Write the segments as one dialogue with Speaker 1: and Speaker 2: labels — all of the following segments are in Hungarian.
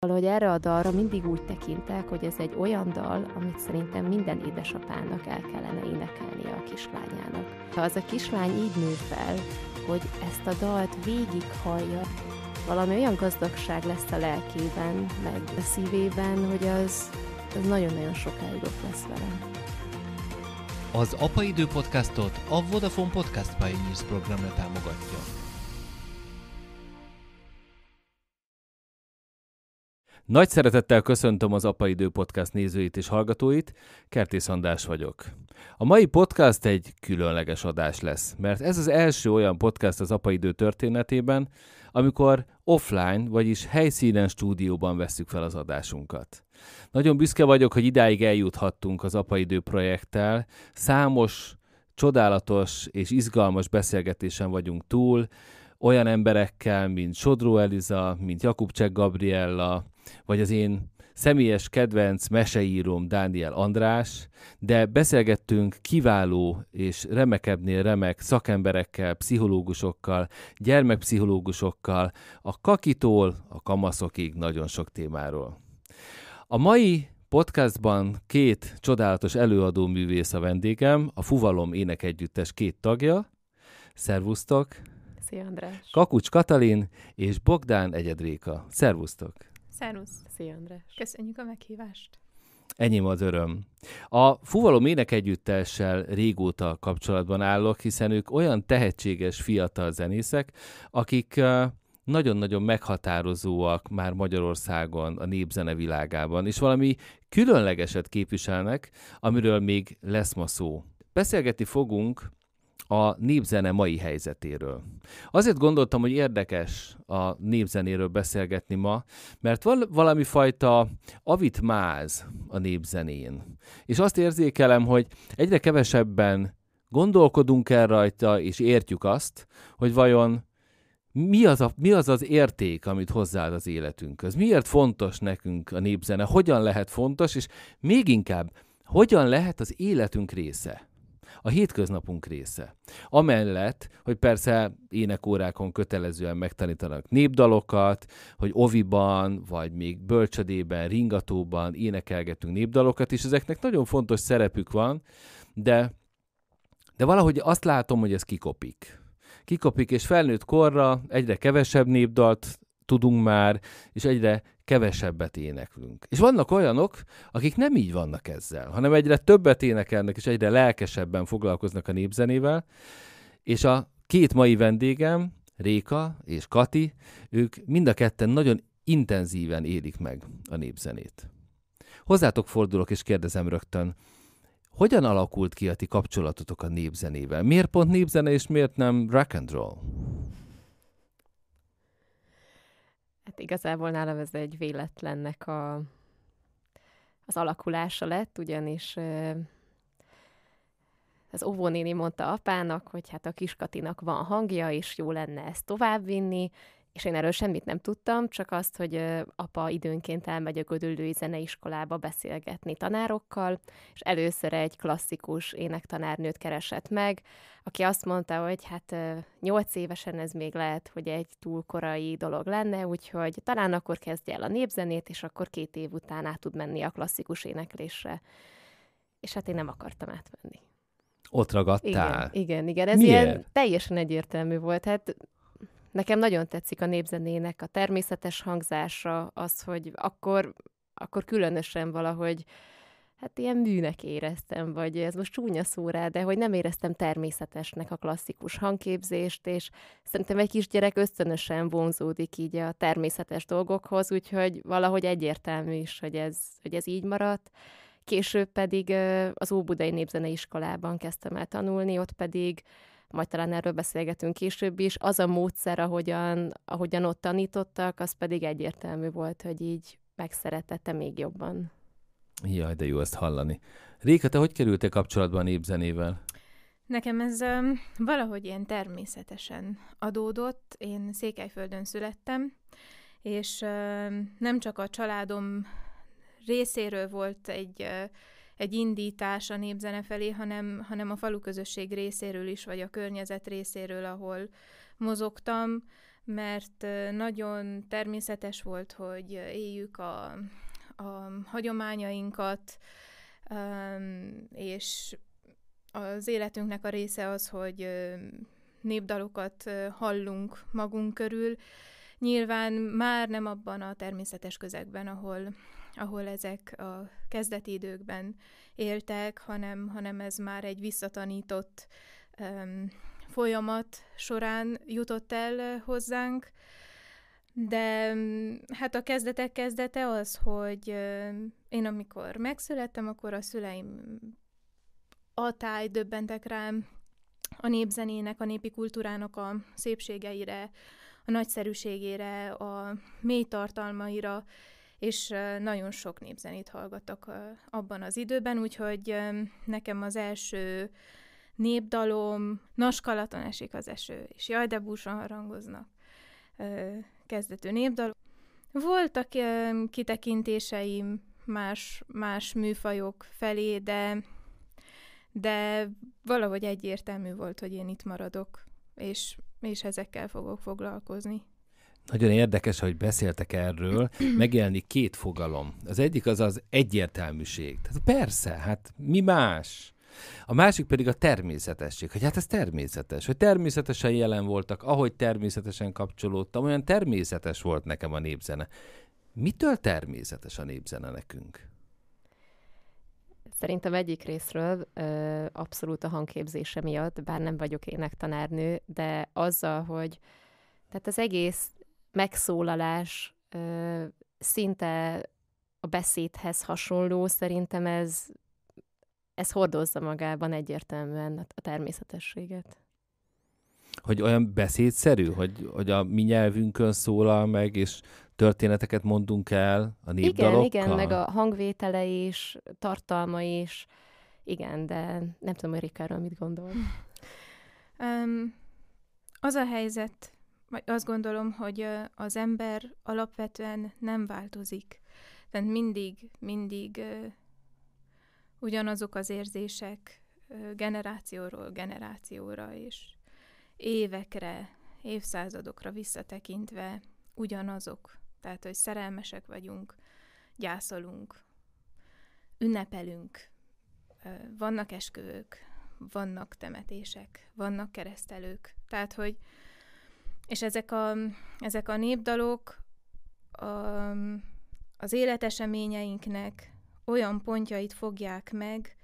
Speaker 1: Valahogy erre a dalra mindig úgy tekintek, hogy ez egy olyan dal, amit szerintem minden édesapának el kellene énekelnie a kislányának. Ha az a kislány így nő fel, hogy ezt a dalt végig hallja, valami olyan gazdagság lesz a lelkében, meg a szívében, hogy az, az nagyon-nagyon sokáig ott lesz vele.
Speaker 2: Az Apa Idő podcastot a Vodafone Podcast Pioneers programra támogatja. Nagy szeretettel köszöntöm az Apaidő Podcast nézőit és hallgatóit, Kertész András vagyok. A mai podcast egy különleges adás lesz, mert ez az első olyan podcast az Apaidő történetében, amikor offline, vagyis helyszínen stúdióban vesszük fel az adásunkat. Nagyon büszke vagyok, hogy idáig eljuthattunk az Apaidő projekttel. Számos csodálatos és izgalmas beszélgetésen vagyunk túl, olyan emberekkel, mint Sodró Eliza, mint Jakubcsek Gabriella, vagy az én személyes kedvenc meseíróm Dániel András, de beszélgettünk kiváló és remekebbnél remek szakemberekkel, pszichológusokkal, gyermekpszichológusokkal, a kakitól a kamaszokig nagyon sok témáról. A mai podcastban két csodálatos előadó művész a vendégem, a Fuvalom énekegyüttes két tagja. Szervusztok!
Speaker 1: Szia András!
Speaker 2: Kakucs Katalin és Bogdán Egyedréka. Szervusztok!
Speaker 3: Szervusz!
Speaker 1: Szia András!
Speaker 3: Köszönjük a meghívást!
Speaker 2: Enyém az öröm. A Fuvalom énekegyüttessel régóta kapcsolatban állok, hiszen ők olyan tehetséges fiatal zenészek, akik nagyon-nagyon meghatározóak már Magyarországon, a népzene világában, és valami különlegeset képviselnek, amiről még lesz ma szó. Beszélgetni fogunk a népzene mai helyzetéről. Azért gondoltam, hogy érdekes a népzenéről beszélgetni ma, mert van valami fajta avit máz a népzenén. És azt érzékelem, hogy egyre kevesebben gondolkodunk el rajta, és értjük azt, hogy vajon mi az, a, mi az az érték, amit hozzáad az életünkhöz? Miért fontos nekünk a népzene? Hogyan lehet fontos, és még inkább, hogyan lehet az életünk része? A hétköznapunk része. Amellett, hogy persze énekórákon kötelezően megtanítanak népdalokat, hogy oviban, vagy még bölcsödében, ringatóban énekelgetünk népdalokat, és ezeknek nagyon fontos szerepük van, de, de valahogy azt látom, hogy ez kikopik. Kikopik, és felnőtt korra egyre kevesebb népdalt tudunk már, és egyre kevesebbet éneklünk. És vannak olyanok, akik nem így vannak ezzel, hanem egyre többet énekelnek, és egyre lelkesebben foglalkoznak a népzenével, és a két mai vendégem, Réka és Kati, ők mind a ketten nagyon intenzíven élik meg a népzenét. Hozzátok fordulok és kérdezem rögtön, hogyan alakult ki a ti kapcsolatotok a népzenével? Miért pont népzene, és miért nem rock and roll?
Speaker 1: Hát igazából nálam ez egy véletlennek a, az alakulása lett, ugyanis az óvónéni mondta apának, hogy hát a kiskatinak van hangja, és jó lenne ezt továbbvinni, és én erről semmit nem tudtam, csak azt, hogy apa időnként elmegy a Gödöllői Zeneiskolába beszélgetni tanárokkal, és először egy klasszikus énektanárnőt keresett meg, aki azt mondta, hogy hát nyolc évesen ez még lehet, hogy egy túl korai dolog lenne, úgyhogy talán akkor kezdje el a népzenét, és akkor két év után át tud menni a klasszikus éneklésre. És hát én nem akartam átmenni.
Speaker 2: Ott ragadtál?
Speaker 1: Igen, igen, igen. Ez
Speaker 2: Miért?
Speaker 1: ilyen teljesen egyértelmű volt. Hát Nekem nagyon tetszik a népzenének a természetes hangzása, az, hogy akkor, akkor különösen valahogy hát ilyen műnek éreztem, vagy ez most csúnya szó rá, de hogy nem éreztem természetesnek a klasszikus hangképzést, és szerintem egy kisgyerek ösztönösen vonzódik így a természetes dolgokhoz, úgyhogy valahogy egyértelmű is, hogy ez, hogy ez így maradt. Később pedig az Óbudai Népzeneiskolában kezdtem el tanulni, ott pedig majd talán erről beszélgetünk később is, az a módszer, ahogyan, ahogyan ott tanítottak, az pedig egyértelmű volt, hogy így megszeretette még jobban.
Speaker 2: Jaj, de jó ezt hallani. Réka, te hogy kerültél kapcsolatban a népzenével?
Speaker 3: Nekem ez um, valahogy ilyen természetesen adódott. Én Székelyföldön születtem, és um, nem csak a családom részéről volt egy uh, egy indítás a népzene felé, hanem, hanem a falu közösség részéről is, vagy a környezet részéről, ahol mozogtam, mert nagyon természetes volt, hogy éljük a, a hagyományainkat, és az életünknek a része az, hogy népdalokat hallunk magunk körül. Nyilván már nem abban a természetes közegben, ahol, ahol ezek a kezdeti időkben éltek, hanem, hanem ez már egy visszatanított um, folyamat során jutott el hozzánk. De hát a kezdetek kezdete az, hogy én amikor megszülettem, akkor a szüleim atály döbbentek rám a népzenének, a népi kultúrának a szépségeire, a nagyszerűségére, a mély tartalmaira, és nagyon sok népzenét hallgattak abban az időben, úgyhogy nekem az első népdalom, Naskalaton esik az eső, és jaj, de búsan harangoznak kezdetű népdal. Voltak kitekintéseim más, más műfajok felé, de, de valahogy egyértelmű volt, hogy én itt maradok, és, és ezekkel fogok foglalkozni.
Speaker 2: Nagyon érdekes, hogy beszéltek erről, megjelenik két fogalom. Az egyik az az egyértelműség. Tehát persze, hát mi más? A másik pedig a természetesség, hogy hát ez természetes, hogy természetesen jelen voltak, ahogy természetesen kapcsolódtam, olyan természetes volt nekem a népzene. Mitől természetes a népzene nekünk?
Speaker 1: Szerintem egyik részről ö, abszolút a hangképzése miatt, bár nem vagyok énektanárnő, de azzal, hogy tehát az egész megszólalás szinte a beszédhez hasonló, szerintem ez ez hordozza magában egyértelműen a természetességet.
Speaker 2: Hogy olyan beszédszerű, hogy, hogy a mi nyelvünkön szólal meg, és történeteket mondunk el a népdalokkal?
Speaker 1: Igen, igen, meg a hangvétele is, tartalma is. Igen, de nem tudom, hogy Rikáról mit gondol.
Speaker 3: Um, az a helyzet, azt gondolom, hogy az ember alapvetően nem változik. Tehát mindig, mindig ugyanazok az érzések generációról generációra és évekre, évszázadokra visszatekintve ugyanazok. Tehát, hogy szerelmesek vagyunk, gyászolunk, ünnepelünk, vannak esküvők, vannak temetések, vannak keresztelők. Tehát, hogy és ezek a, ezek a népdalok a, az életeseményeinknek olyan pontjait fogják meg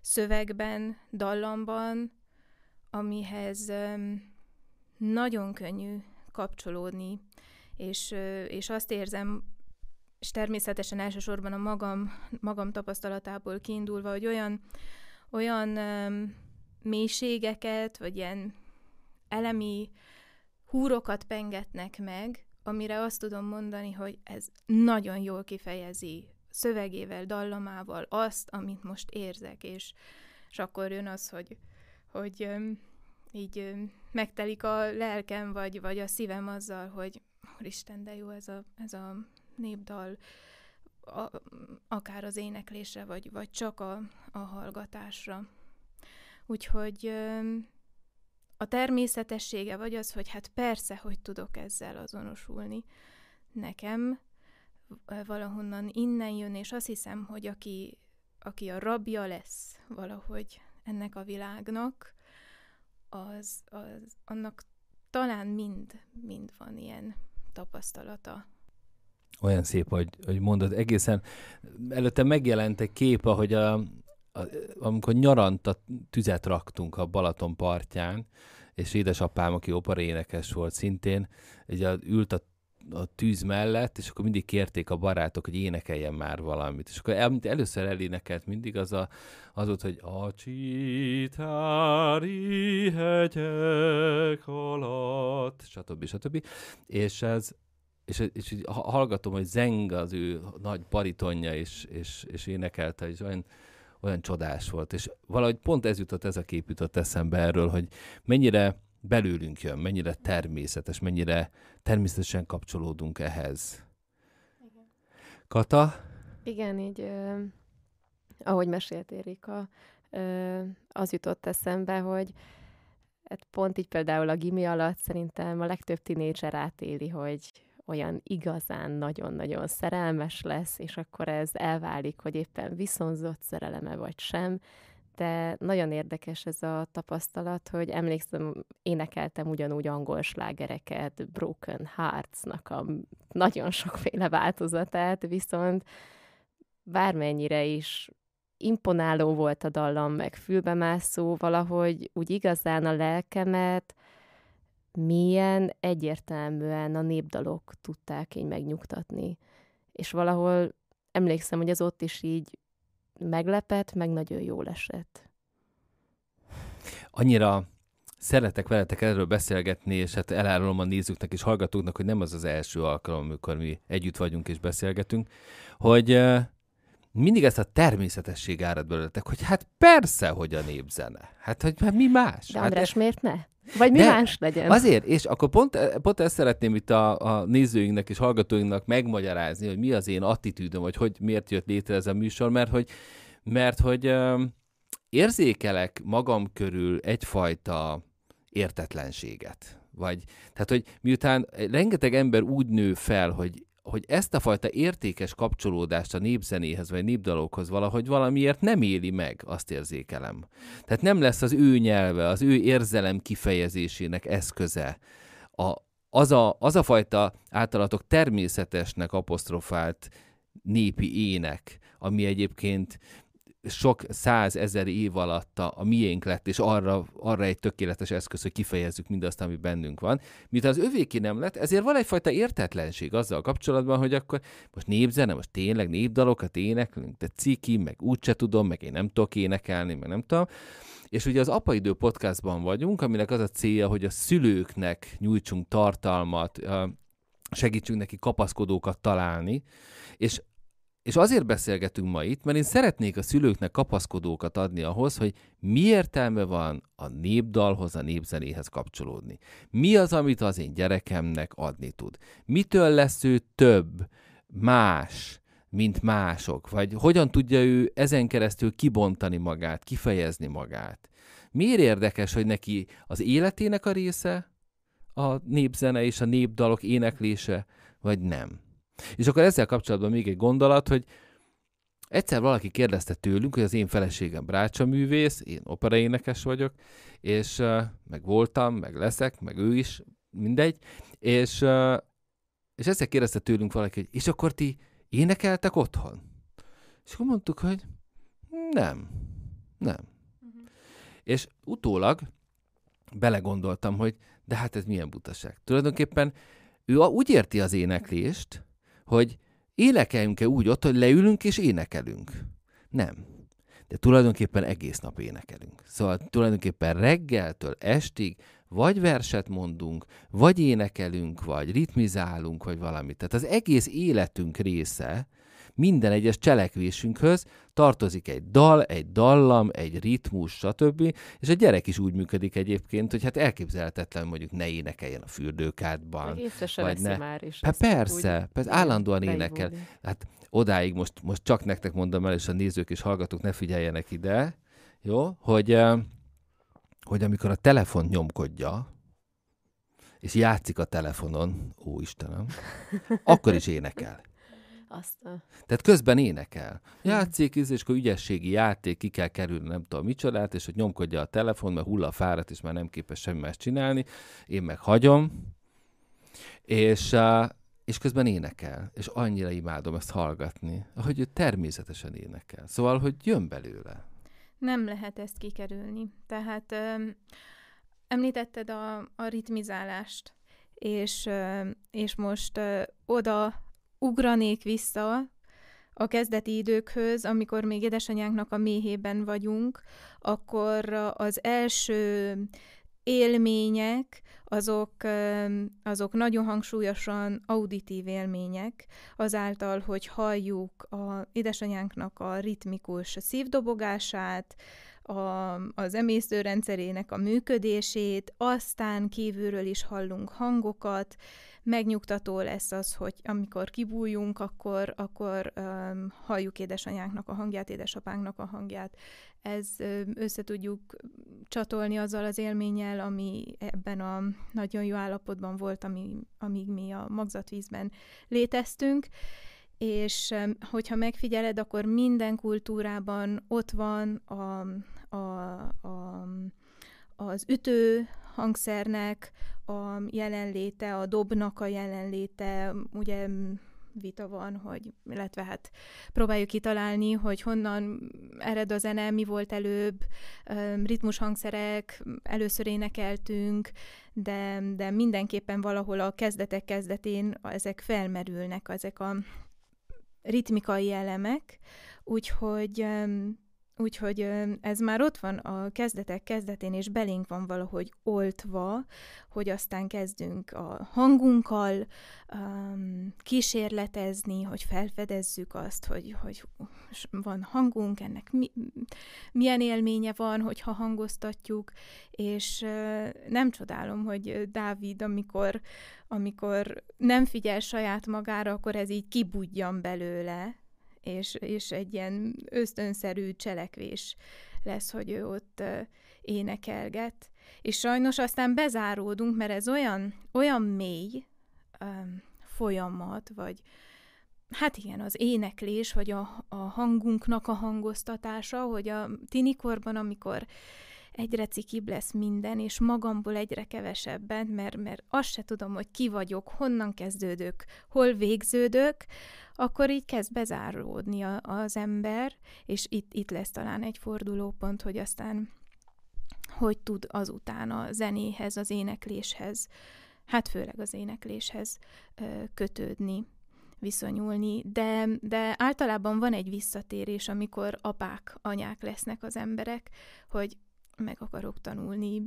Speaker 3: szövegben, dallamban, amihez nagyon könnyű kapcsolódni, és, és azt érzem, és természetesen elsősorban a magam, magam tapasztalatából kiindulva, hogy olyan, olyan mélységeket, vagy ilyen elemi húrokat pengetnek meg, amire azt tudom mondani, hogy ez nagyon jól kifejezi szövegével, dallamával azt, amit most érzek, és, és akkor jön az, hogy, hogy így megtelik a lelkem, vagy, vagy a szívem azzal, hogy Isten, de jó ez a, ez a népdal, a, akár az éneklésre, vagy, vagy csak a, a hallgatásra. Úgyhogy a természetessége, vagy az, hogy hát persze, hogy tudok ezzel azonosulni. Nekem valahonnan innen jön, és azt hiszem, hogy aki, aki a rabja lesz valahogy ennek a világnak, az, az annak talán mind, mind van ilyen tapasztalata.
Speaker 2: Olyan szép, hogy, hogy mondod, egészen előtte megjelent egy kép, ahogy a, a, amikor nyaranta tüzet raktunk a Balaton partján, és édesapám, aki énekes volt szintén, ugye ült a a tűz mellett, és akkor mindig kérték a barátok, hogy énekeljen már valamit. És akkor el, először elénekelt mindig az, a, az volt, hogy a csitári hegyek alatt, stb. stb. És ez, és, és így hallgatom, hogy zeng az ő nagy baritonja, és, és, és énekelte, és olyan, olyan csodás volt. És valahogy pont ez jutott, ez a kép jutott eszembe erről, hogy mennyire belőlünk jön, mennyire természetes, mennyire természetesen kapcsolódunk ehhez. Igen. Kata?
Speaker 1: Igen, így ö, ahogy mesélt Érika, ö, az jutott eszembe, hogy Hát pont így például a gimi alatt szerintem a legtöbb tinédzser átéli, hogy olyan igazán nagyon-nagyon szerelmes lesz, és akkor ez elválik, hogy éppen viszonzott szereleme vagy sem, de nagyon érdekes ez a tapasztalat, hogy emlékszem, énekeltem ugyanúgy angol slágereket, Broken Hearts-nak a nagyon sokféle változatát, viszont bármennyire is imponáló volt a dallam, meg fülbemászó, valahogy úgy igazán a lelkemet milyen egyértelműen a népdalok tudták így megnyugtatni. És valahol emlékszem, hogy az ott is így meglepett, meg nagyon jól esett.
Speaker 2: Annyira szeretek veletek erről beszélgetni, és hát elárulom a nézőknek és hallgatóknak, hogy nem az az első alkalom, amikor mi együtt vagyunk és beszélgetünk, hogy mindig ezt a természetesség árad belőletek, hogy hát persze, hogy a népzene. Hát, hogy hát mi más?
Speaker 1: De
Speaker 2: hát
Speaker 1: András, miért ne? Vagy mi
Speaker 2: De
Speaker 1: más legyen?
Speaker 2: Azért, és akkor pont, pont ezt szeretném itt a, a nézőinknek és hallgatóinknak megmagyarázni, hogy mi az én attitűdöm, vagy hogy miért jött létre ez a műsor, mert hogy, mert hogy ö, érzékelek magam körül egyfajta értetlenséget. Vagy, tehát, hogy miután rengeteg ember úgy nő fel, hogy hogy ezt a fajta értékes kapcsolódást a népzenéhez vagy népdalokhoz valahogy valamiért nem éli meg, azt érzékelem. Tehát nem lesz az ő nyelve, az ő érzelem kifejezésének eszköze. A, az, a, az a fajta általatok természetesnek apostrofált népi ének, ami egyébként sok százezer év alatt a, a miénk lett, és arra, arra egy tökéletes eszköz, hogy kifejezzük mindazt, ami bennünk van. Miután az övéki nem lett, ezért van egyfajta értetlenség azzal kapcsolatban, hogy akkor most népzene, most tényleg népdalokat éneklünk, de ciki, meg úgyse tudom, meg én nem tudok énekelni, meg nem tudom. És ugye az Apaidő podcastban vagyunk, aminek az a célja, hogy a szülőknek nyújtsunk tartalmat, segítsünk neki kapaszkodókat találni, és és azért beszélgetünk ma itt, mert én szeretnék a szülőknek kapaszkodókat adni ahhoz, hogy mi értelme van a népdalhoz, a népzenéhez kapcsolódni. Mi az, amit az én gyerekemnek adni tud? Mitől lesz ő több, más, mint mások? Vagy hogyan tudja ő ezen keresztül kibontani magát, kifejezni magát? Miért érdekes, hogy neki az életének a része a népzene és a népdalok éneklése, vagy nem? És akkor ezzel kapcsolatban még egy gondolat, hogy egyszer valaki kérdezte tőlünk, hogy az én feleségem brácsa művész, én operaénekes vagyok, és uh, meg voltam, meg leszek, meg ő is, mindegy, és, uh, és ezzel kérdezte tőlünk valaki, hogy és akkor ti énekeltek otthon? És akkor mondtuk, hogy nem, nem. Uh-huh. És utólag belegondoltam, hogy de hát ez milyen butaság. Tulajdonképpen ő úgy érti az éneklést, hogy énekeljünk-e úgy ott, hogy leülünk és énekelünk. Nem. De tulajdonképpen egész nap énekelünk. Szóval tulajdonképpen reggeltől estig vagy verset mondunk, vagy énekelünk, vagy ritmizálunk, vagy valamit. Tehát az egész életünk része, minden egyes cselekvésünkhöz tartozik egy dal, egy dallam, egy ritmus, stb. És a gyerek is úgy működik egyébként, hogy hát elképzelhetetlen mondjuk ne énekeljen a fürdőkádban.
Speaker 1: vagy ne. már is.
Speaker 2: Hát persze, persze, állandóan énekel. Hát odáig most, most csak nektek mondom el, és a nézők és hallgatók ne figyeljenek ide, jó, hogy, hogy amikor a telefon nyomkodja, és játszik a telefonon, ó Istenem, akkor is énekel.
Speaker 1: Azt.
Speaker 2: Tehát közben énekel. Játszik, és akkor ügyességi játék, ki kell kerülni, nem tudom micsodát, és hogy nyomkodja a telefon, mert hull a fáradt, és már nem képes semmi más csinálni. Én meg hagyom. És, és közben énekel. És annyira imádom ezt hallgatni, ahogy ő természetesen énekel. Szóval, hogy jön belőle.
Speaker 3: Nem lehet ezt kikerülni. Tehát öm, említetted a, a ritmizálást, és, öm, és most ö, oda ugranék vissza a kezdeti időkhöz, amikor még édesanyánknak a méhében vagyunk, akkor az első élmények, azok, azok nagyon hangsúlyosan auditív élmények, azáltal, hogy halljuk a édesanyánknak a ritmikus szívdobogását, a, az emésztőrendszerének a működését, aztán kívülről is hallunk hangokat, megnyugtató lesz az, hogy amikor kibújunk, akkor, akkor um, halljuk édesanyánknak a hangját, édesapánknak a hangját. Ez um, össze tudjuk csatolni azzal az élménnyel, ami ebben a nagyon jó állapotban volt, ami, amíg mi a magzatvízben léteztünk és hogyha megfigyeled, akkor minden kultúrában ott van a, a, a, az ütő hangszernek a jelenléte, a dobnak a jelenléte, ugye vita van, hogy, illetve hát próbáljuk kitalálni, hogy honnan ered a zene, mi volt előbb, ritmus hangszerek, először énekeltünk, de, de mindenképpen valahol a kezdetek kezdetén ezek felmerülnek, ezek a ritmikai elemek, úgyhogy Úgyhogy ez már ott van a kezdetek kezdetén, és belénk van valahogy oltva, hogy aztán kezdünk a hangunkkal um, kísérletezni, hogy felfedezzük azt, hogy, hogy van hangunk, ennek mi, milyen élménye van, hogyha hangoztatjuk, és uh, nem csodálom, hogy Dávid, amikor, amikor nem figyel saját magára, akkor ez így kibudjan belőle, és, és egy ilyen ösztönszerű cselekvés lesz, hogy ő ott énekelget. És sajnos aztán bezáródunk, mert ez olyan, olyan mély um, folyamat, vagy hát igen, az éneklés, vagy a, a hangunknak a hangoztatása, hogy a tinikorban, amikor egyre cikibb lesz minden, és magamból egyre kevesebben, mert, mert azt se tudom, hogy ki vagyok, honnan kezdődök, hol végződök, akkor így kezd bezáródni a, az ember, és itt, itt lesz talán egy fordulópont, hogy aztán hogy tud azután a zenéhez, az énekléshez, hát főleg az énekléshez kötődni viszonyulni, de, de általában van egy visszatérés, amikor apák, anyák lesznek az emberek, hogy meg akarok tanulni,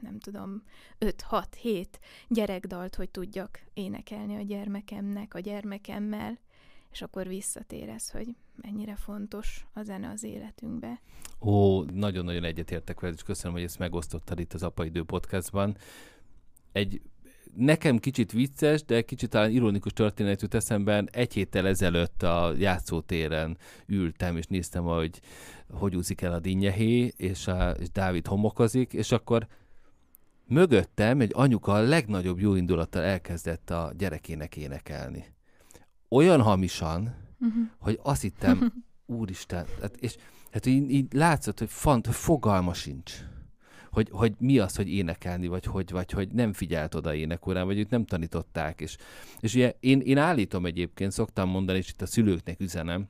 Speaker 3: nem tudom, 5-6-7 gyerekdalt, hogy tudjak énekelni a gyermekemnek, a gyermekemmel, és akkor visszatérez, hogy mennyire fontos a zene az életünkbe.
Speaker 2: Ó, nagyon-nagyon egyetértek veled, és köszönöm, hogy ezt megosztottad itt az Apaidő podcastban. Egy nekem kicsit vicces, de kicsit talán ironikus történet jut eszemben. Egy héttel ezelőtt a játszótéren ültem, és néztem, hogy hogy úszik el a dinnyehé, és, a, és Dávid homokozik, és akkor mögöttem egy anyuka a legnagyobb jó indulattal elkezdett a gyerekének énekelni. Olyan hamisan, uh-huh. hogy azt hittem, úristen, hát, és hát így, így látszott, hogy, fant, hogy fogalma sincs hogy, hogy mi az, hogy énekelni, vagy hogy, vagy hogy nem figyelt oda énekorán, vagy őt nem tanították. És, és ugye én, én állítom egyébként, szoktam mondani, és itt a szülőknek üzenem,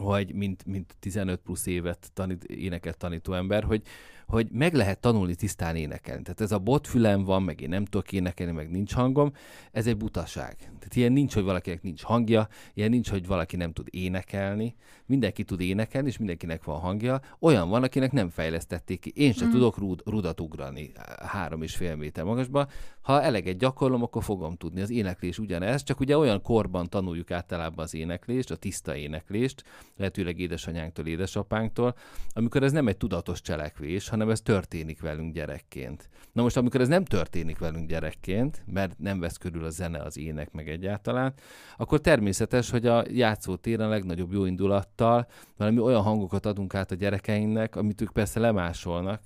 Speaker 2: hogy mint, mint 15 plusz évet tanít, éneket tanító ember, hogy, hogy meg lehet tanulni tisztán énekelni. Tehát ez a botfülem van, meg én nem tudok énekelni, meg nincs hangom, ez egy butaság. Tehát ilyen nincs, hogy valakinek nincs hangja, ilyen nincs, hogy valaki nem tud énekelni. Mindenki tud énekelni, és mindenkinek van hangja. Olyan van, akinek nem fejlesztették ki. Én sem mm. tudok rúd, rudat ugrani három és fél méter magasba. Ha eleget gyakorlom, akkor fogom tudni. Az éneklés ugyanez, csak ugye olyan korban tanuljuk általában az éneklést, a tiszta éneklést, lehetőleg édesanyánktól, édesapánktól, amikor ez nem egy tudatos cselekvés, hanem ez történik velünk gyerekként. Na most, amikor ez nem történik velünk gyerekként, mert nem vesz körül a zene, az ének meg egyáltalán, akkor természetes, hogy a játszótéren a legnagyobb jó indulattal valami olyan hangokat adunk át a gyerekeinknek, amit ők persze lemásolnak,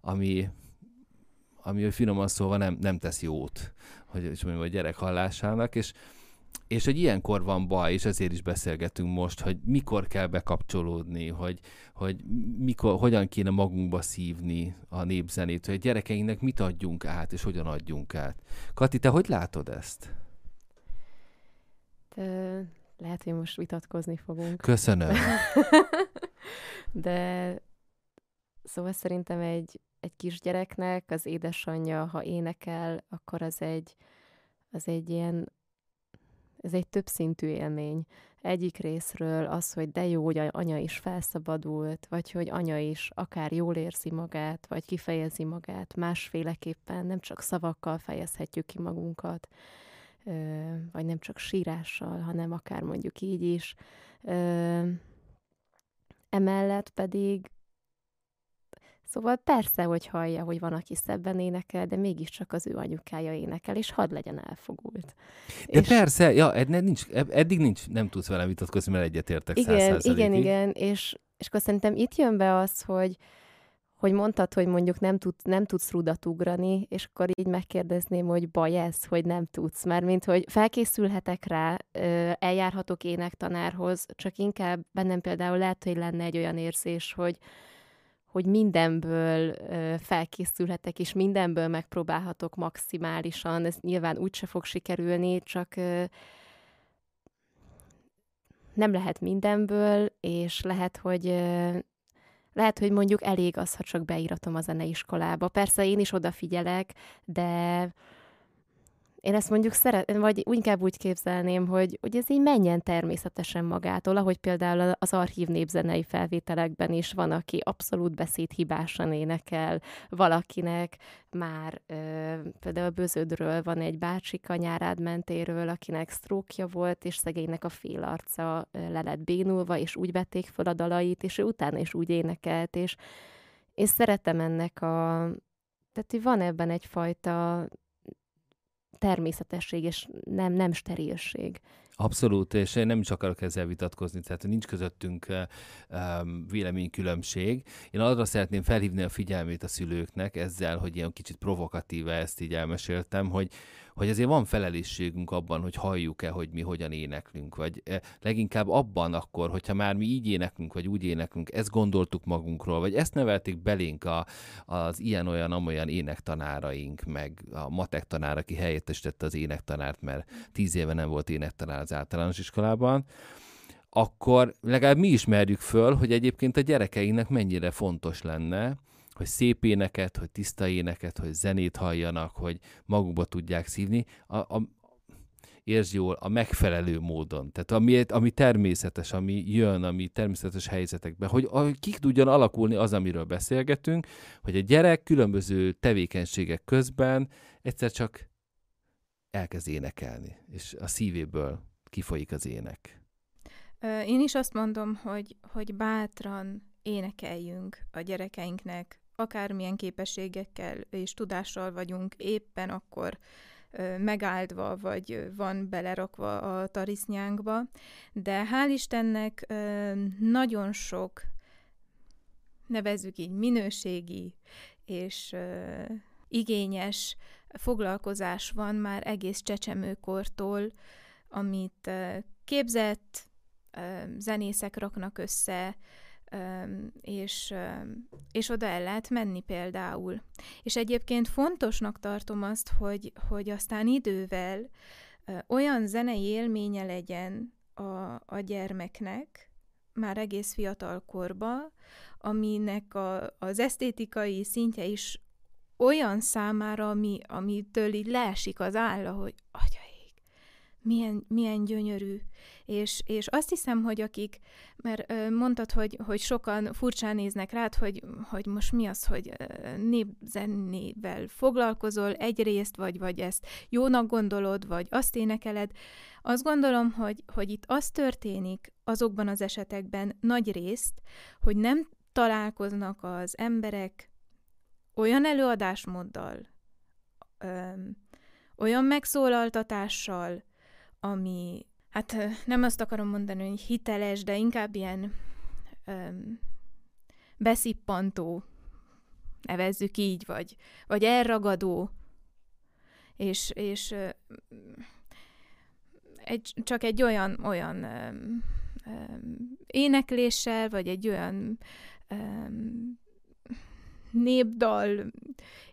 Speaker 2: ami, ami hogy finoman szólva nem, nem tesz jót, hogy is mondjam, a gyerek hallásának, és és hogy ilyenkor van baj, és ezért is beszélgetünk most, hogy mikor kell bekapcsolódni, hogy, hogy mikor, hogyan kéne magunkba szívni a népzenét, hogy a gyerekeinknek mit adjunk át, és hogyan adjunk át. Kati, te hogy látod ezt?
Speaker 1: Lehet, hogy most vitatkozni fogunk.
Speaker 2: Köszönöm.
Speaker 1: De szóval szerintem egy, egy kisgyereknek az édesanyja, ha énekel, akkor az egy, az egy ilyen ez egy többszintű élmény. Egyik részről az, hogy de jó, hogy anya is felszabadult, vagy hogy anya is akár jól érzi magát, vagy kifejezi magát másféleképpen, nem csak szavakkal fejezhetjük ki magunkat, vagy nem csak sírással, hanem akár mondjuk így is. Emellett pedig Szóval persze, hogy hallja, hogy van, aki szebben énekel, de mégiscsak az ő anyukája énekel, és hadd legyen elfogult.
Speaker 2: De és... persze, ja, ed, nincs, eddig nincs, nem tudsz velem vitatkozni, mert egyetértek
Speaker 1: Igen, igen, igen, és, és akkor szerintem itt jön be az, hogy, hogy mondtad, hogy mondjuk nem, tud, nem tudsz rudat ugrani, és akkor így megkérdezném, hogy baj ez, hogy nem tudsz. Mert mint hogy felkészülhetek rá, eljárhatok énektanárhoz, csak inkább bennem például lehet, hogy lenne egy olyan érzés, hogy, hogy mindenből felkészülhetek, és mindenből megpróbálhatok maximálisan. Ez nyilván úgyse fog sikerülni, csak nem lehet mindenből, és lehet, hogy lehet, hogy mondjuk elég az, ha csak beíratom a zeneiskolába. Persze én is odafigyelek, de én ezt mondjuk szeret, vagy inkább úgy képzelném, hogy, hogy ez így menjen természetesen magától, ahogy például az archív népzenei felvételekben is van, aki abszolút beszédhibásan énekel, valakinek már ö, például a Bözödről van egy bácsika nyárád mentéről, akinek sztrókja volt, és szegénynek a fél arca le lett bénulva, és úgy vették fel a dalait, és ő utána is úgy énekelt, és én szeretem ennek a... Tehát van ebben egyfajta természetesség, és nem, nem sterilség.
Speaker 2: Abszolút, és én nem is akarok ezzel vitatkozni, tehát nincs közöttünk um, véleménykülönbség. Én arra szeretném felhívni a figyelmét a szülőknek ezzel, hogy ilyen kicsit provokatíve ezt így elmeséltem, hogy, hogy azért van felelősségünk abban, hogy halljuk-e, hogy mi hogyan éneklünk, vagy e, leginkább abban akkor, hogyha már mi így éneklünk, vagy úgy éneklünk, ezt gondoltuk magunkról, vagy ezt nevelték belénk a, az ilyen-olyan-amolyan énektanáraink, meg a matek tanár, aki helyettesítette az énektanárt, mert tíz éve nem volt énektanár az általános iskolában, akkor legalább mi ismerjük föl, hogy egyébként a gyerekeinknek mennyire fontos lenne, hogy szép éneket, hogy tiszta éneket, hogy zenét halljanak, hogy magukba tudják szívni, a, a, értsd jól, a megfelelő módon. Tehát ami, ami természetes, ami jön, ami természetes helyzetekben, hogy, hogy ki tudjon alakulni az, amiről beszélgetünk, hogy a gyerek különböző tevékenységek közben egyszer csak elkezd énekelni, és a szívéből kifolyik az ének.
Speaker 3: Én is azt mondom, hogy, hogy bátran énekeljünk a gyerekeinknek akármilyen képességekkel és tudással vagyunk éppen akkor megáldva, vagy van belerakva a tarisznyánkba, de hál' Istennek nagyon sok, nevezzük így minőségi és igényes foglalkozás van már egész csecsemőkortól, amit képzett zenészek raknak össze, és, és oda el lehet menni például. És egyébként fontosnak tartom azt, hogy, hogy aztán idővel olyan zenei élménye legyen a, a gyermeknek, már egész fiatal korba, aminek a, az esztétikai szintje is olyan számára, ami, amitől így leesik az álla, hogy milyen, milyen gyönyörű. És, és azt hiszem, hogy akik, mert mondtad, hogy, hogy sokan furcsán néznek rád, hogy, hogy most mi az, hogy népzenével foglalkozol egyrészt, vagy, vagy ezt jónak gondolod, vagy azt énekeled. Azt gondolom, hogy, hogy itt az történik azokban az esetekben nagy részt, hogy nem találkoznak az emberek olyan előadásmóddal, öm, olyan megszólaltatással, ami, hát nem azt akarom mondani, hogy hiteles, de inkább ilyen öm, beszippantó, nevezzük így, vagy, vagy elragadó, és, és egy, csak egy olyan, olyan öm, énekléssel, vagy egy olyan öm, népdal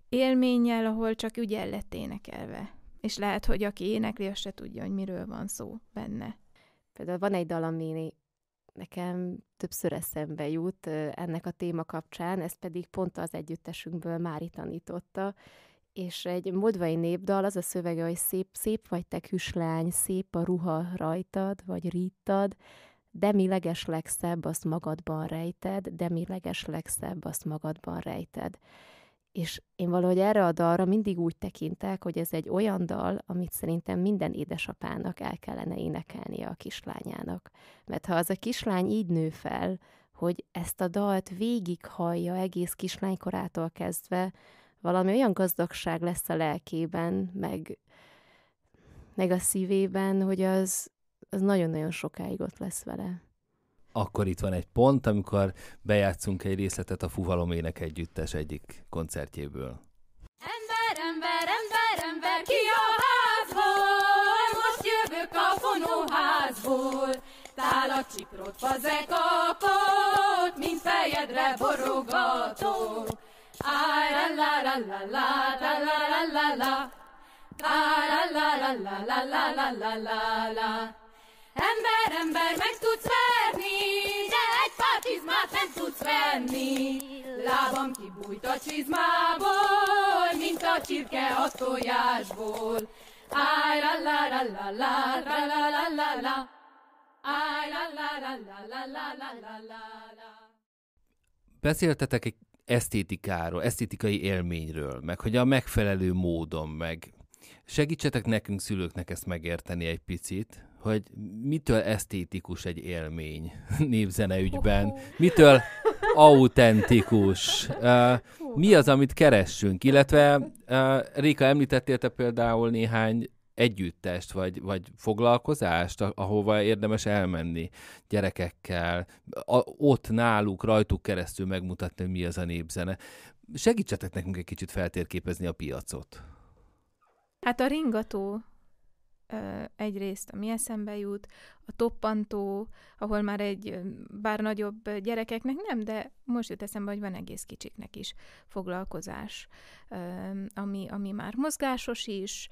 Speaker 3: élménnyel, ahol csak ügyel lett énekelve és lehet, hogy aki énekli, azt se tudja, hogy miről van szó benne.
Speaker 1: Például van egy dal, ami nekem többször eszembe jut ennek a téma kapcsán, ez pedig pont az együttesünkből Mári tanította, és egy modvai népdal, az a szövege, hogy szép, szép vagy te küslány, szép a ruha rajtad, vagy rítad, de mi leges legszebb, azt magadban rejted, de mi leges legszebb, azt magadban rejted. És én valahogy erre a dalra mindig úgy tekintek, hogy ez egy olyan dal, amit szerintem minden édesapának el kellene énekelnie a kislányának. Mert ha az a kislány így nő fel, hogy ezt a dalt végighallja egész kislánykorától kezdve, valami olyan gazdagság lesz a lelkében, meg, meg a szívében, hogy az, az nagyon-nagyon sokáig ott lesz vele.
Speaker 2: Akkor itt van egy pont, amikor bejátszunk egy részletet a Fuvalom Ének Együttes egyik koncertjéből.
Speaker 4: Ember, ember, ember, ember, ki a házból? Most jövök a fonóházból. Tál a csiprot, fazekakot, mint fejedre borogatok. Áj, la la la la la, la la la la la. La la la la la la la. Ember, ember, meg tudsz verni, csizmát nem tudsz venni. Lábam kibújt a csizmából, mint a csirke a tojásból. Áj, la la la la la, la la la la la.
Speaker 2: Beszéltetek egy esztétikáról, esztétikai élményről, meg hogy a megfelelő módon, meg segítsetek nekünk szülőknek ezt megérteni egy picit, hogy mitől esztétikus egy élmény népzene ügyben, mitől autentikus, mi az, amit keressünk, illetve Réka, említettél te például néhány együttest, vagy, vagy foglalkozást, ahova érdemes elmenni gyerekekkel, a, ott náluk, rajtuk keresztül megmutatni, hogy mi az a népzene. Segítsetek nekünk egy kicsit feltérképezni a piacot.
Speaker 3: Hát a ringató egyrészt mi eszembe jut, a toppantó, ahol már egy, bár nagyobb gyerekeknek nem, de most jut eszembe, hogy van egész kicsiknek is foglalkozás, ami, ami már mozgásos is,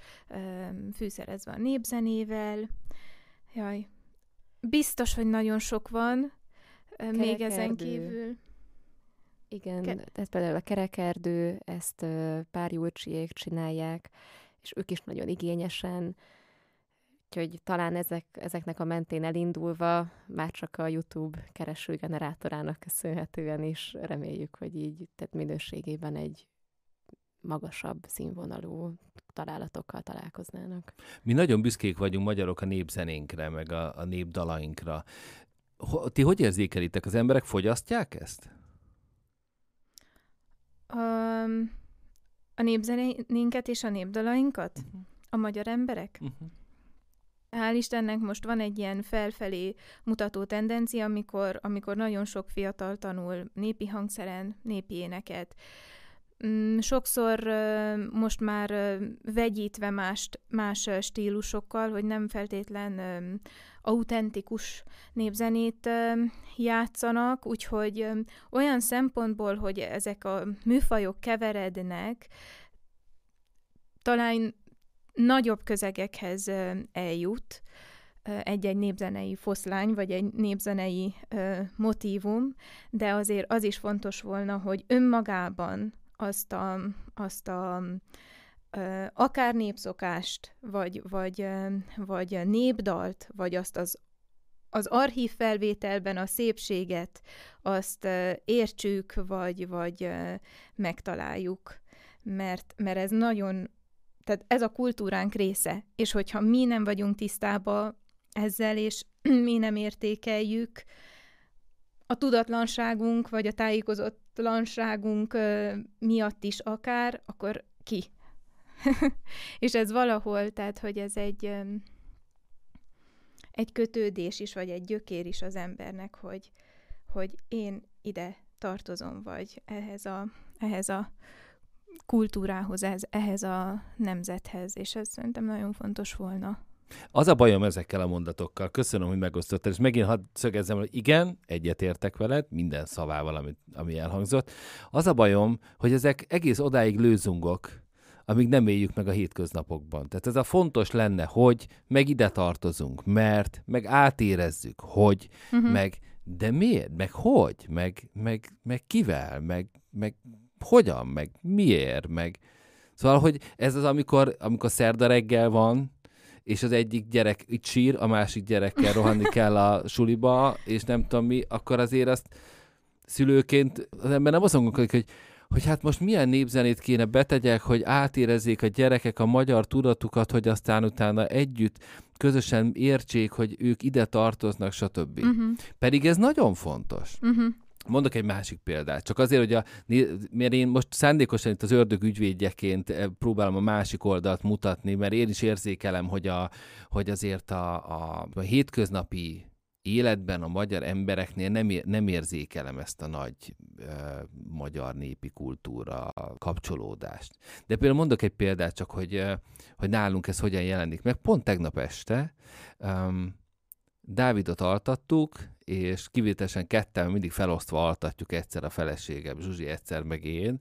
Speaker 3: fűszerezve a népzenével. Jaj, biztos, hogy nagyon sok van, Kerekerdő. még ezen kívül.
Speaker 1: Igen, Ke- tehát például a kerekerdő, ezt pár Júlcsiék csinálják, és ők is nagyon igényesen, Úgyhogy talán ezek, ezeknek a mentén elindulva már csak a YouTube keresőgenerátorának köszönhetően is reméljük, hogy így tehát minőségében egy magasabb színvonalú találatokkal találkoznának.
Speaker 2: Mi nagyon büszkék vagyunk magyarok a népzenénkre, meg a, a népdalainkra. Ti hogy érzékelitek? Az emberek fogyasztják ezt?
Speaker 3: Um, a népzenénket és a népdalainkat? Uh-huh. A magyar emberek? Uh-huh. Hál' Istennek most van egy ilyen felfelé mutató tendencia, amikor, amikor nagyon sok fiatal tanul népi hangszeren, népi éneket. Mm, sokszor most már vegyítve más, más stílusokkal, hogy nem feltétlen autentikus népzenét játszanak, úgyhogy olyan szempontból, hogy ezek a műfajok keverednek, talán nagyobb közegekhez eljut egy-egy népzenei foszlány, vagy egy népzenei motívum, de azért az is fontos volna, hogy önmagában azt a, azt a akár népszokást, vagy, vagy, vagy népdalt, vagy azt az, az archív felvételben a szépséget, azt értsük, vagy, vagy megtaláljuk. Mert, mert ez nagyon tehát ez a kultúránk része, és hogyha mi nem vagyunk tisztában ezzel, és mi nem értékeljük, a tudatlanságunk, vagy a tájékozatlanságunk miatt is akár, akkor ki? és ez valahol, tehát, hogy ez egy, egy kötődés is, vagy egy gyökér is az embernek, hogy, hogy én ide tartozom, vagy ehhez a, ehhez a kultúrához, ez, ehhez a nemzethez, és ez szerintem nagyon fontos volna.
Speaker 2: Az a bajom ezekkel a mondatokkal, köszönöm, hogy megosztottad, és megint hadd szögezzem, hogy igen, egyetértek veled, minden szavával, ami, ami elhangzott. Az a bajom, hogy ezek egész odáig lőzungok, amíg nem éljük meg a hétköznapokban. Tehát ez a fontos lenne, hogy meg ide tartozunk, mert, meg átérezzük, hogy, uh-huh. meg de miért, meg hogy, meg, meg, meg kivel, meg, meg hogyan, meg miért, meg... Szóval, hogy ez az, amikor, amikor szerda reggel van, és az egyik gyerek itt sír, a másik gyerekkel rohanni kell a suliba, és nem tudom mi, akkor azért azt szülőként az ember nem azt gondolkodik, hogy hogy hát most milyen népzenét kéne betegyek, hogy átérezzék a gyerekek a magyar tudatukat, hogy aztán utána együtt közösen értsék, hogy ők ide tartoznak, stb. Uh-huh. Pedig ez nagyon fontos. Uh-huh. Mondok egy másik példát, csak azért, hogy a, mert én most szándékosan itt az ördög ügyvédjeként eh, próbálom a másik oldalt mutatni, mert én is érzékelem, hogy, a, hogy azért a, a, a hétköznapi életben a magyar embereknél nem, nem érzékelem ezt a nagy uh, magyar népi kultúra kapcsolódást. De például mondok egy példát csak, hogy, uh, hogy nálunk ez hogyan jelenik meg. Pont tegnap este um, Dávidot altattuk, és kivételesen ketten mindig felosztva altatjuk egyszer a feleségem, Zsuzsi egyszer meg én,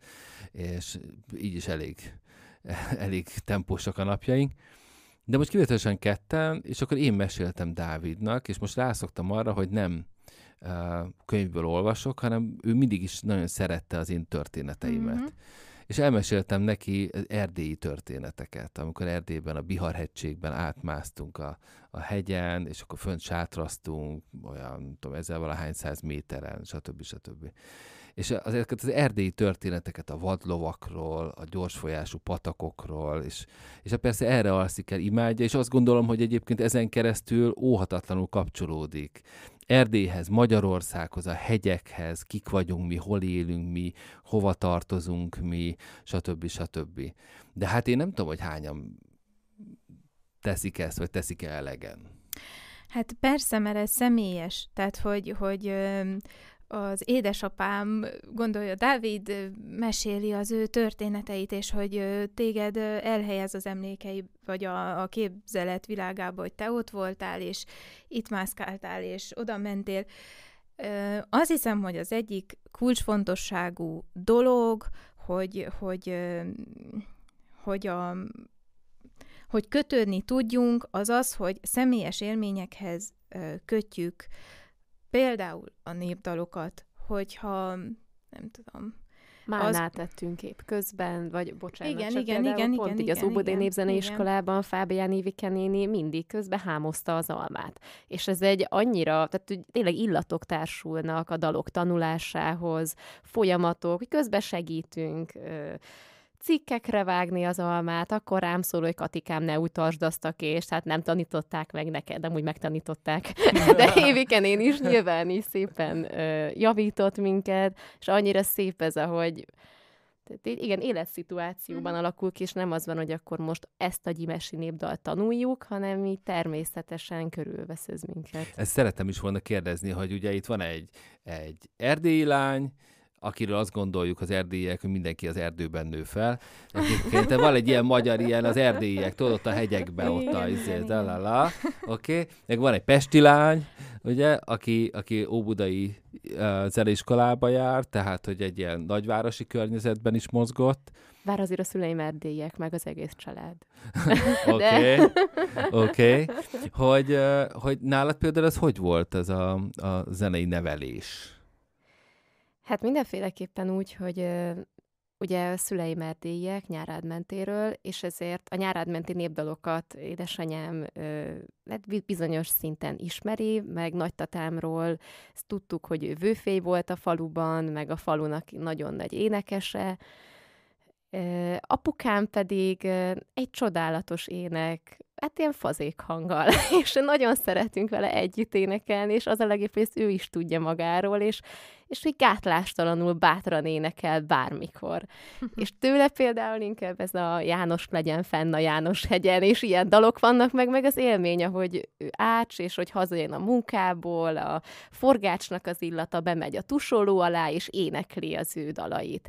Speaker 2: és így is elég, elég tempósak a napjaink. De most kivételesen ketten, és akkor én meséltem Dávidnak, és most rászoktam arra, hogy nem uh, könyvből olvasok, hanem ő mindig is nagyon szerette az én történeteimet. Mm-hmm. És elmeséltem neki erdélyi történeteket, amikor Erdélyben, a Biharhegységben átmásztunk a, a hegyen, és akkor fönt sátraztunk, olyan, tudom, ezzel valahány száz méteren, stb. stb és azért az erdélyi történeteket a vadlovakról, a gyorsfolyású patakokról, és, és persze erre alszik el imádja, és azt gondolom, hogy egyébként ezen keresztül óhatatlanul kapcsolódik. Erdélyhez, Magyarországhoz, a hegyekhez, kik vagyunk mi, hol élünk mi, hova tartozunk mi, stb. stb. De hát én nem tudom, hogy hányan teszik ezt, vagy teszik-e elegen.
Speaker 3: Hát persze, mert ez személyes. Tehát, hogy, hogy az édesapám, gondolja, Dávid meséli az ő történeteit, és hogy téged elhelyez az emlékei, vagy a, a képzelet világába, hogy te ott voltál, és itt mászkáltál, és oda mentél. Azt hiszem, hogy az egyik kulcsfontosságú dolog, hogy, hogy, hogy a hogy kötődni tudjunk, az az, hogy személyes élményekhez kötjük például a népdalokat, hogyha nem tudom,
Speaker 1: Málnál az... tettünk kép közben, vagy bocsánat,
Speaker 3: igen, igen, igen, igen,
Speaker 1: pont
Speaker 3: igen,
Speaker 1: így az Óbudai Népzeneiskolában Fábián Évike néni mindig közben hámozta az almát. És ez egy annyira, tehát hogy tényleg illatok társulnak a dalok tanulásához, folyamatok, hogy közben segítünk, cikkekre vágni az almát, akkor rám szól, hogy Katikám, ne úgy tartsd azt a kést, hát nem tanították meg neked, úgy megtanították. De Éviken én is nyilván is szépen ö, javított minket, és annyira szép ez, ahogy tehát igen, életszituációban mm-hmm. alakul ki, és nem az van, hogy akkor most ezt a gyimesi népdalt tanuljuk, hanem mi természetesen körülvesz ez minket.
Speaker 2: Ezt szeretem is volna kérdezni, hogy ugye itt van egy, egy erdélyi lány, akiről azt gondoljuk az erdélyiek, hogy mindenki az erdőben nő fel. Egyébként van egy ilyen magyar ilyen, az erdélyiek, tudod, ott a hegyekben, ott a izé, oké? Okay? Meg van egy pesti lány, ugye, aki, aki óbudai uh, zeneiskolába jár, tehát, hogy egy ilyen nagyvárosi környezetben is mozgott.
Speaker 1: Bár azért a szüleim erdélyek, meg az egész család.
Speaker 2: Oké, oké. Hogy, uh, hogy nálad például ez hogy volt, ez a, a zenei nevelés?
Speaker 1: Hát mindenféleképpen úgy, hogy ugye szüleim erdélyiek nyárádmentéről, és ezért a nyárádmenti népdalokat édesanyám hát bizonyos szinten ismeri, meg nagytatámról ezt tudtuk, hogy ő vőfély volt a faluban, meg a falunak nagyon nagy énekese, apukám pedig egy csodálatos ének, hát ilyen fazék hanggal, és nagyon szeretünk vele együtt énekelni, és az a legjobb, hogy ezt ő is tudja magáról, és, és hogy gátlástalanul bátran énekel bármikor. és tőle például inkább ez a János legyen fenn a János hegyen, és ilyen dalok vannak meg, meg az élmény, ahogy ő ács, és hogy hazajön a munkából, a forgácsnak az illata bemegy a tusoló alá, és énekli az ő dalait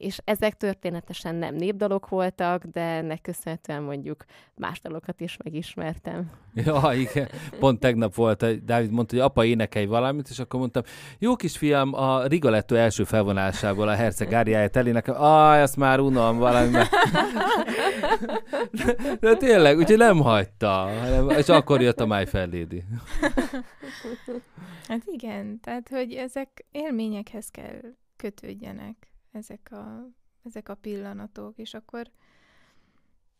Speaker 1: és ezek történetesen nem népdalok voltak, de ennek köszönhetően mondjuk más dalokat is megismertem.
Speaker 2: Ja, igen. Pont tegnap volt, Dávid mondta, hogy apa énekelj valamit, és akkor mondtam, jó kisfiam, a Rigoletto első felvonásából a herceg áriáját elénekel, ah, ezt már unom valami. de, de tényleg, úgyhogy nem hagyta, és akkor jött a My Fair Lady.
Speaker 3: Hát igen, tehát, hogy ezek élményekhez kell kötődjenek ezek a, ezek a pillanatok, és akkor,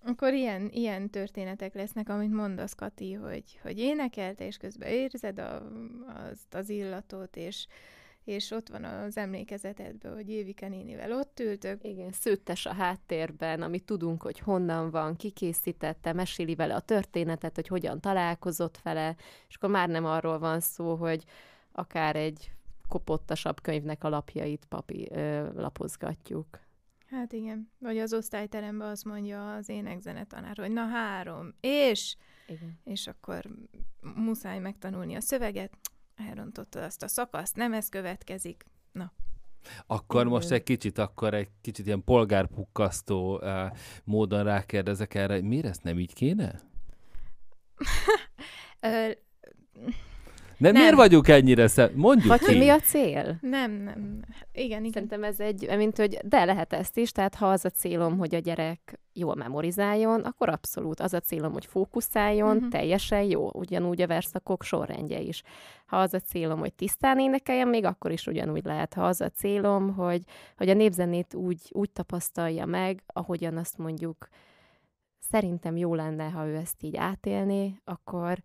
Speaker 3: akkor ilyen, ilyen történetek lesznek, amit mondasz, Kati, hogy, hogy énekelte, és közben érzed a, azt az illatot, és, és ott van az emlékezetedben, hogy Évike nénivel ott ültök.
Speaker 1: Igen, szőttes a háttérben, amit tudunk, hogy honnan van, ki készítette, meséli vele a történetet, hogy hogyan találkozott vele, és akkor már nem arról van szó, hogy akár egy kopottasabb könyvnek a lapjait papi, ö, lapozgatjuk.
Speaker 3: Hát igen. Vagy az osztályteremben azt mondja az énekzenetanár, hogy na három, és...
Speaker 1: Igen.
Speaker 3: És akkor muszáj megtanulni a szöveget, elrontotta azt a szakaszt, nem ez következik. Na,
Speaker 2: Akkor
Speaker 1: Igen.
Speaker 2: most egy kicsit, akkor egy kicsit ilyen polgárpukkasztó uh, módon rákérdezek erre, hogy miért ezt nem így kéne?
Speaker 3: Ö,
Speaker 2: Nem, miért vagyunk ennyire szem? Mondjuk
Speaker 1: Vagy
Speaker 2: ki.
Speaker 1: hogy mi a cél?
Speaker 3: nem, nem. Igen, igen.
Speaker 1: Szerintem ez egy, mint hogy de lehet ezt is, tehát ha az a célom, hogy a gyerek jól memorizáljon, akkor abszolút az a célom, hogy fókuszáljon,
Speaker 3: Mhm.
Speaker 1: teljesen jó, ugyanúgy a verszakok sorrendje is. Ha az a célom, hogy tisztán énekeljen, még akkor is ugyanúgy lehet. Ha az a célom, hogy, hogy a népzenét úgy, úgy tapasztalja meg, ahogyan azt mondjuk szerintem jó lenne, ha ő ezt így átélné, akkor,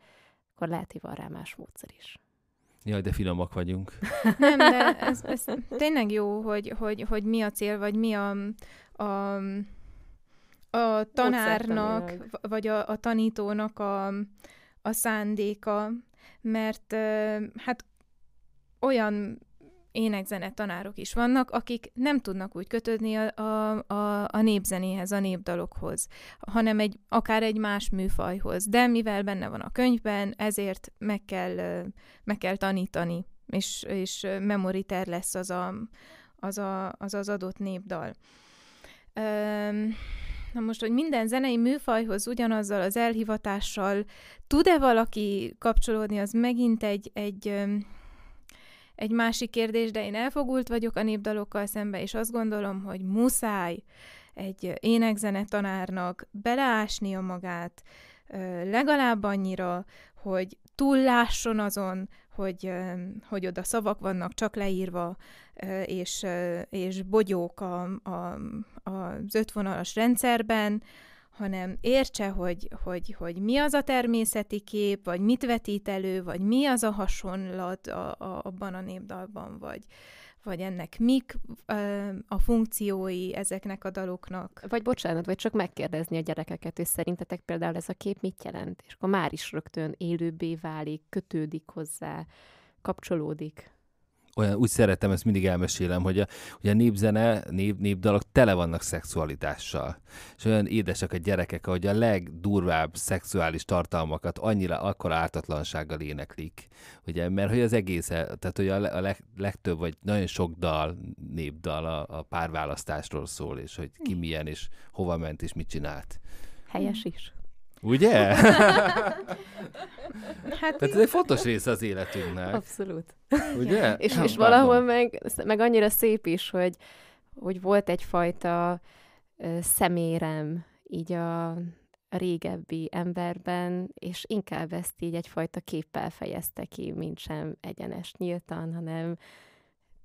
Speaker 1: akkor lehet, hogy van rá más módszer is.
Speaker 2: Jaj, de finomak vagyunk.
Speaker 3: Nem, de ez, ez tényleg jó, hogy, hogy, hogy mi a cél, vagy mi a, a, a tanárnak, vagy a, a tanítónak a, a szándéka, mert hát olyan énekzene tanárok is vannak, akik nem tudnak úgy kötődni a, a, a, a népzenéhez, a népdalokhoz, hanem egy, akár egy más műfajhoz. De mivel benne van a könyvben, ezért meg kell, meg kell tanítani, és, és memoriter lesz az a, az, a, az, az adott népdal. Öm, Na most, hogy minden zenei műfajhoz ugyanazzal az elhivatással tud-e valaki kapcsolódni, az megint egy, egy, egy másik kérdés, de én elfogult vagyok a népdalokkal szembe, és azt gondolom, hogy muszáj egy énekzene tanárnak beleásnia magát legalább annyira, hogy túllásson azon, hogy, hogy oda szavak vannak csak leírva, és, és bogyók a, a, az ötvonalas rendszerben, hanem értse, hogy, hogy, hogy mi az a természeti kép, vagy mit vetít elő, vagy mi az a hasonlat a, a, abban a népdalban, vagy, vagy ennek mik a funkciói ezeknek a daloknak.
Speaker 1: Vagy bocsánat, vagy csak megkérdezni a gyerekeket, hogy szerintetek például ez a kép mit jelent, és akkor már is rögtön élőbbé válik, kötődik hozzá, kapcsolódik.
Speaker 2: Olyan, úgy szeretem, ezt mindig elmesélem, hogy a, hogy a népzene, nép, népdalok tele vannak szexualitással. És olyan édesek a gyerekek, hogy a legdurvább szexuális tartalmakat annyira akkor ártatlansággal éneklik. Ugye, mert hogy az egész, tehát hogy a, a leg, legtöbb, vagy nagyon sok dal, népdal a, a párválasztásról szól, és hogy ki milyen, és hova ment, és mit csinált.
Speaker 1: Helyes is.
Speaker 2: Ugye?
Speaker 3: Hát
Speaker 2: Tehát ez egy fontos része az életünknek.
Speaker 1: Abszolút.
Speaker 2: Ugye?
Speaker 1: És, és valahol meg, meg annyira szép is, hogy, hogy volt egyfajta ö, szemérem így a, a régebbi emberben, és inkább ezt így egyfajta képpel fejezte ki, mint sem egyenes nyíltan, hanem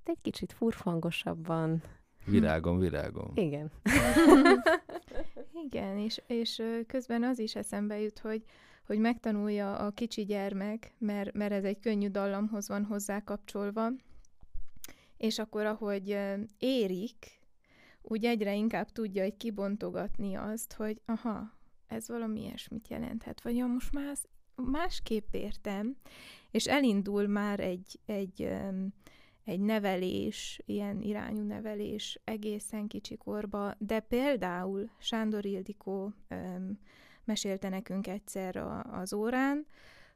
Speaker 1: egy kicsit furfangosabban.
Speaker 2: Virágom, virágom.
Speaker 1: Igen.
Speaker 3: Igen, és, és közben az is eszembe jut, hogy, hogy megtanulja a kicsi gyermek, mert, mert ez egy könnyű dallamhoz van hozzá kapcsolva, és akkor, ahogy érik, úgy egyre inkább tudja egy kibontogatni azt, hogy aha, ez valami ilyesmit jelenthet, vagy ja, most ezt másképp értem, és elindul már egy, egy, öm, egy nevelés, ilyen irányú nevelés egészen kicsikorba, de például Sándor Ildikó öm, mesélte nekünk egyszer a, az órán,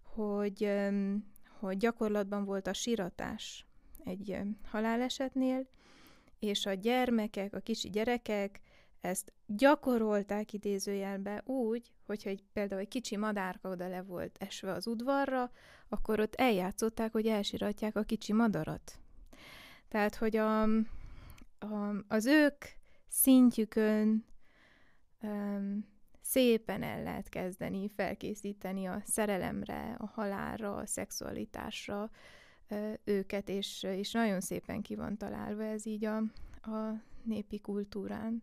Speaker 3: hogy, öm, hogy gyakorlatban volt a siratás egy öm, halálesetnél, és a gyermekek, a kicsi gyerekek ezt gyakorolták idézőjelbe úgy, hogyha egy, például egy kicsi madárka oda le volt esve az udvarra, akkor ott eljátszották, hogy elsiratják a kicsi madarat. Tehát, hogy a, a, az ők szintjükön um, szépen el lehet kezdeni felkészíteni a szerelemre, a halálra, a szexualitásra őket, és, és nagyon szépen ki van találva ez így a, a népi kultúrán,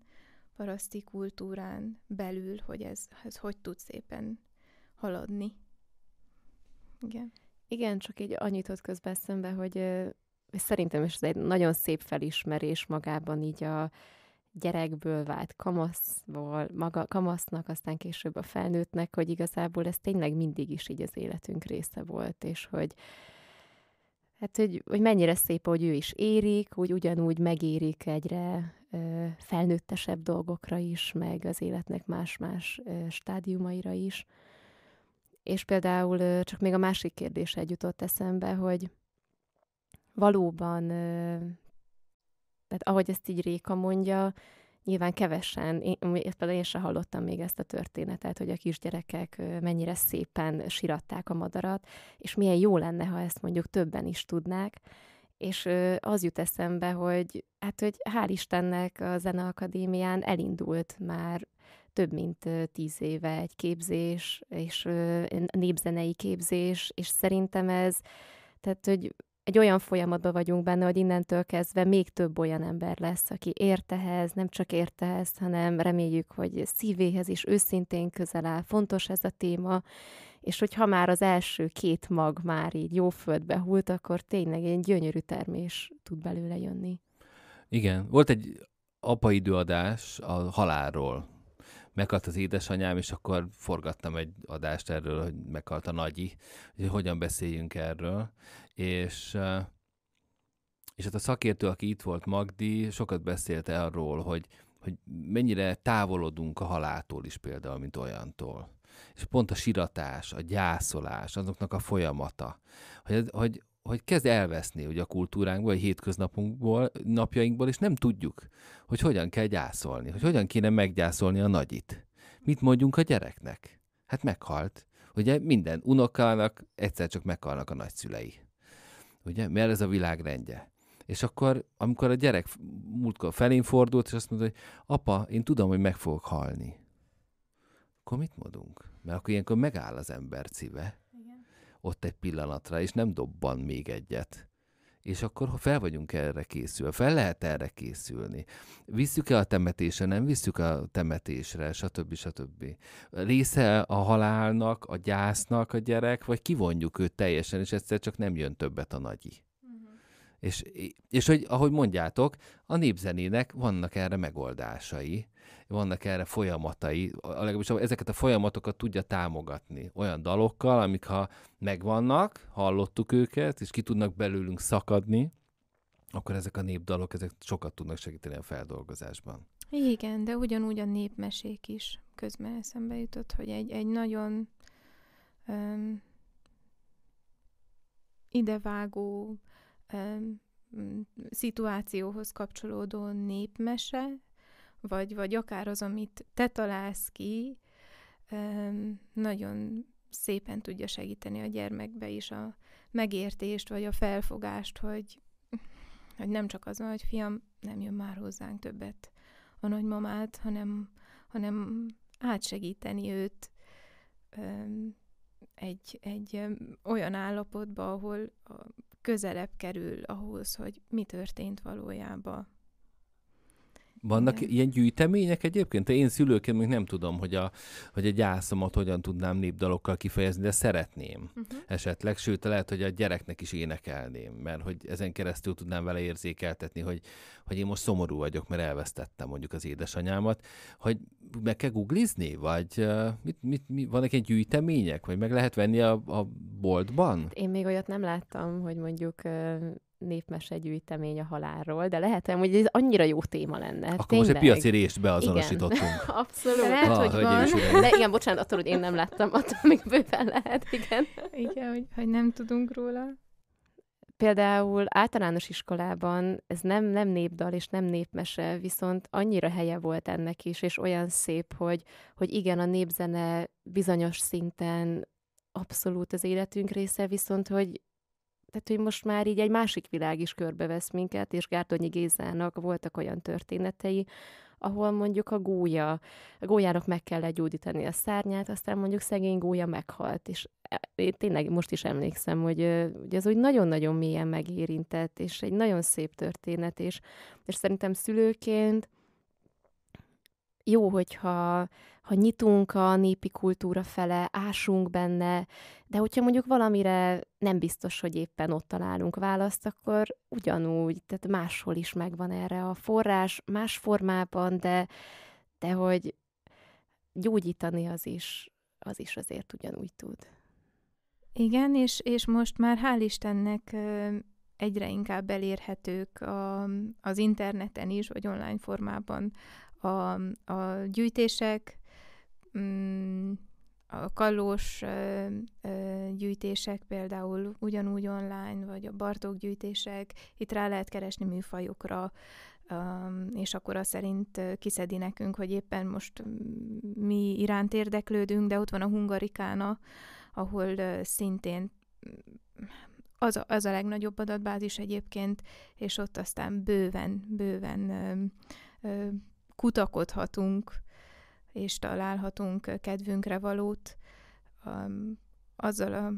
Speaker 3: paraszti kultúrán belül, hogy ez, ez hogy tud szépen haladni. Igen.
Speaker 1: Igen, csak így annyit ott közben eszembe, hogy szerintem is ez egy nagyon szép felismerés magában így a gyerekből vált kamaszból, maga kamasznak, aztán később a felnőttnek, hogy igazából ez tényleg mindig is így az életünk része volt, és hogy hát, hogy, hogy mennyire szép, hogy ő is érik, úgy ugyanúgy megérik egyre ö, felnőttesebb dolgokra is, meg az életnek más-más ö, stádiumaira is. És például ö, csak még a másik kérdés egy jutott eszembe, hogy valóban, tehát ahogy ezt így Réka mondja, nyilván kevesen, én, például én sem hallottam még ezt a történetet, hogy a kisgyerekek mennyire szépen siratták a madarat, és milyen jó lenne, ha ezt mondjuk többen is tudnák, és az jut eszembe, hogy hát, hogy hál' Istennek a Zeneakadémián elindult már több mint tíz éve egy képzés, és népzenei képzés, és szerintem ez, tehát, hogy egy olyan folyamatban vagyunk benne, hogy innentől kezdve még több olyan ember lesz, aki értehez, nem csak értehez, hanem reméljük, hogy szívéhez is őszintén közel áll. Fontos ez a téma, és hogyha már az első két mag már így jó földbe hult, akkor tényleg egy gyönyörű termés tud belőle jönni.
Speaker 2: Igen, volt egy apaidőadás a halálról. Meghalt az édesanyám, és akkor forgattam egy adást erről, hogy meghalt a nagyi, hogy hogyan beszéljünk erről. És, és hát a szakértő, aki itt volt, Magdi, sokat beszélt arról, hogy, hogy mennyire távolodunk a haláltól is például, mint olyantól. És pont a siratás, a gyászolás, azoknak a folyamata, hogy, hogy, hogy kezd elveszni ugye a kultúránkból, a hétköznapunkból, napjainkból, és nem tudjuk, hogy hogyan kell gyászolni, hogy hogyan kéne meggyászolni a nagyit. Mit mondjunk a gyereknek? Hát meghalt. Ugye minden unokának egyszer csak meghalnak a nagyszülei. Ugye? Mert ez a világ rendje. És akkor, amikor a gyerek múltkor felén fordult, és azt mondta, hogy apa, én tudom, hogy meg fogok halni. Akkor mit mondunk? Mert akkor ilyenkor megáll az ember szíve. Ott egy pillanatra, és nem dobban még egyet. És akkor ha fel vagyunk erre készülve, fel lehet erre készülni. Visszük-e a temetésre, nem visszük a temetésre, stb. stb. Része a halálnak, a gyásznak a gyerek, vagy kivonjuk őt teljesen, és egyszer csak nem jön többet a nagyi. És, és hogy, ahogy mondjátok, a népzenének vannak erre megoldásai, vannak erre folyamatai, legalábbis ezeket a folyamatokat tudja támogatni olyan dalokkal, amik ha megvannak, hallottuk őket, és ki tudnak belőlünk szakadni, akkor ezek a népdalok, ezek sokat tudnak segíteni a feldolgozásban.
Speaker 3: Igen, de ugyanúgy a népmesék is közben eszembe jutott, hogy egy, egy nagyon um, idevágó szituációhoz kapcsolódó népmese, vagy, vagy akár az, amit te találsz ki, nagyon szépen tudja segíteni a gyermekbe is a megértést, vagy a felfogást, hogy, hogy nem csak az hogy fiam, nem jön már hozzánk többet a nagymamát, hanem, hanem átsegíteni őt egy, egy olyan állapotba, ahol közelebb kerül ahhoz, hogy mi történt valójában
Speaker 2: vannak Igen. ilyen gyűjtemények egyébként? Én szülőként még nem tudom, hogy a, hogy a gyászomat hogyan tudnám népdalokkal kifejezni, de szeretném uh-huh. esetleg, sőt, lehet, hogy a gyereknek is énekelném, mert hogy ezen keresztül tudnám vele érzékeltetni, hogy, hogy én most szomorú vagyok, mert elvesztettem mondjuk az édesanyámat, hogy meg kell googlizni, vagy mit, mit, mit, vannak egy gyűjtemények, vagy meg lehet venni a, a boltban?
Speaker 1: Én még olyat nem láttam, hogy mondjuk uh népmese gyűjtemény a halálról, de lehet, hogy ez annyira jó téma lenne.
Speaker 2: Akkor Tényleg. most egy piaci részt beazonosítottunk. Igen.
Speaker 1: Abszolút. Lehet, ah, hogy van. De igen, bocsánat, attól, hogy én nem láttam, attól még bőven lehet, igen.
Speaker 3: Igen, hogy, hogy nem tudunk róla.
Speaker 1: Például általános iskolában ez nem, nem népdal és nem népmese, viszont annyira helye volt ennek is, és olyan szép, hogy, hogy igen, a népzene bizonyos szinten abszolút az életünk része, viszont hogy tehát, hogy most már így egy másik világ is körbevesz minket, és Gárdonyi Gézának voltak olyan történetei, ahol mondjuk a gólya, a gólyának meg kell legyógyítani a szárnyát, aztán mondjuk szegény gólya meghalt, és e, én tényleg most is emlékszem, hogy, hogy ez úgy nagyon-nagyon mélyen megérintett, és egy nagyon szép történet, és, és szerintem szülőként jó, hogyha ha nyitunk a népi kultúra fele, ásunk benne, de hogyha mondjuk valamire nem biztos, hogy éppen ott találunk választ, akkor ugyanúgy, tehát máshol is megvan erre a forrás, más formában, de, de hogy gyógyítani az is, az is azért ugyanúgy tud.
Speaker 3: Igen, és, és most már hál' Istennek egyre inkább elérhetők a, az interneten is, vagy online formában a, a gyűjtések, mm, a kallós gyűjtések például ugyanúgy online, vagy a Bartók gyűjtések, itt rá lehet keresni műfajokra, és akkor az szerint kiszedi nekünk, hogy éppen most mi iránt érdeklődünk, de ott van a hungarikána, ahol szintén az a, az a legnagyobb adatbázis egyébként, és ott aztán bőven, bőven kutakodhatunk, és találhatunk kedvünkre valót um, azzal a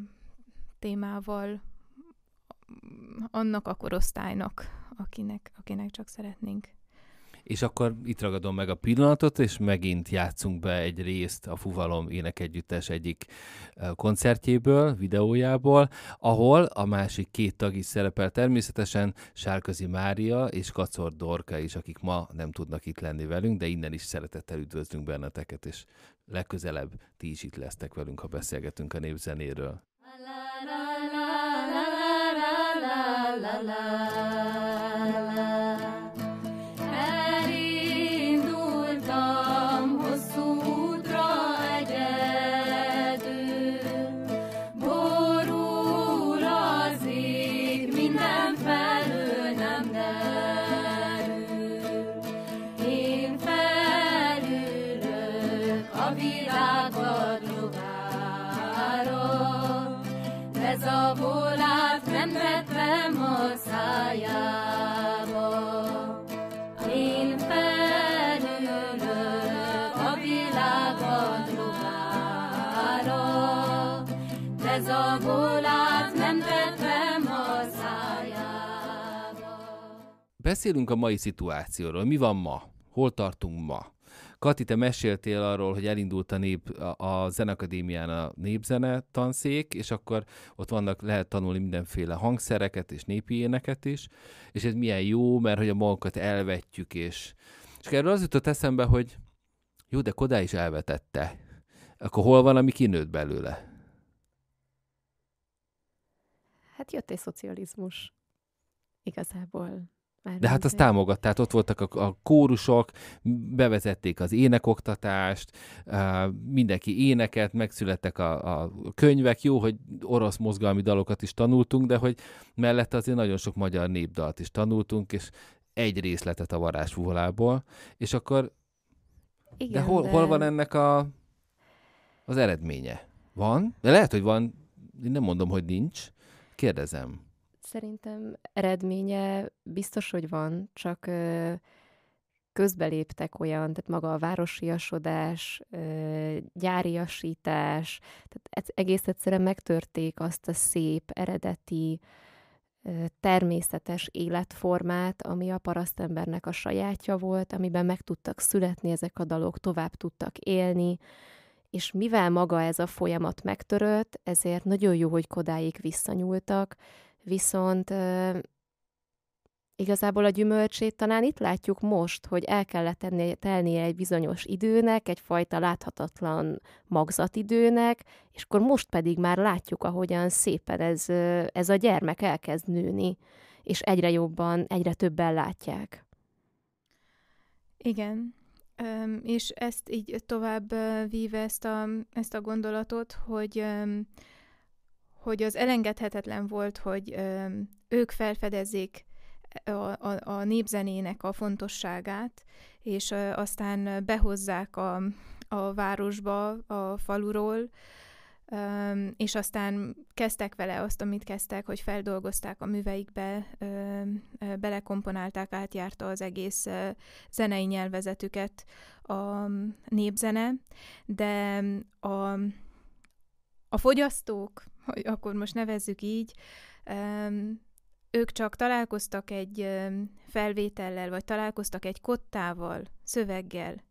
Speaker 3: témával, annak a korosztálynak, akinek, akinek csak szeretnénk.
Speaker 2: És akkor itt ragadom meg a pillanatot, és megint játszunk be egy részt a Fuvalom énekegyüttes egyik koncertjéből, videójából, ahol a másik két tag is szerepel természetesen, Sárközi Mária és Kacor Dorka is, akik ma nem tudnak itt lenni velünk, de innen is szeretettel üdvözlünk benneteket, és legközelebb ti is itt lesztek velünk, ha beszélgetünk a népzenéről. La, la, la, la, la, la, la. Beszélünk a mai szituációról. Mi van ma? Hol tartunk ma? Kati, te meséltél arról, hogy elindult a, nép, a, a Zenakadémián a népzene tanszék, és akkor ott vannak, lehet tanulni mindenféle hangszereket és népi éneket is, és ez milyen jó, mert hogy a magunkat elvetjük, és, és erről az jutott eszembe, hogy jó, de Kodá is elvetette. Akkor hol van, ami kinőtt belőle?
Speaker 1: Hát jött egy szocializmus. Igazából
Speaker 2: már De hát azt támogatták, ott voltak a, a kórusok, bevezették az énekoktatást, mindenki éneket, megszülettek a, a könyvek, jó, hogy orosz mozgalmi dalokat is tanultunk, de hogy mellette azért nagyon sok magyar népdalt is tanultunk, és egy részletet a varázsfúvolából, és akkor Igen, de, hol, de hol van ennek a, az eredménye? Van? De lehet, hogy van, én nem mondom, hogy nincs. Kérdezem.
Speaker 1: Szerintem eredménye biztos, hogy van, csak közbeléptek olyan, tehát maga a városiasodás, gyáriasítás, tehát egész egyszerűen megtörték azt a szép, eredeti, természetes életformát, ami a parasztembernek a sajátja volt, amiben meg tudtak születni ezek a dalok, tovább tudtak élni, és mivel maga ez a folyamat megtörött, ezért nagyon jó, hogy Kodáig visszanyúltak, Viszont igazából a gyümölcsét talán itt látjuk most, hogy el kellett tenni, telnie egy bizonyos időnek, egyfajta láthatatlan magzatidőnek, és akkor most pedig már látjuk, ahogyan szépen ez, ez a gyermek elkezd nőni, és egyre jobban, egyre többen látják.
Speaker 3: Igen, és ezt így tovább víve ezt a, ezt a gondolatot, hogy hogy az elengedhetetlen volt, hogy ők felfedezzék a, a, a népzenének a fontosságát, és aztán behozzák a, a városba, a faluról, és aztán kezdtek vele azt, amit kezdtek, hogy feldolgozták a műveikbe, belekomponálták, átjárta az egész zenei nyelvezetüket a népzene, de a, a fogyasztók, hogy akkor most nevezzük így, ők csak találkoztak egy felvétellel, vagy találkoztak egy kottával, szöveggel,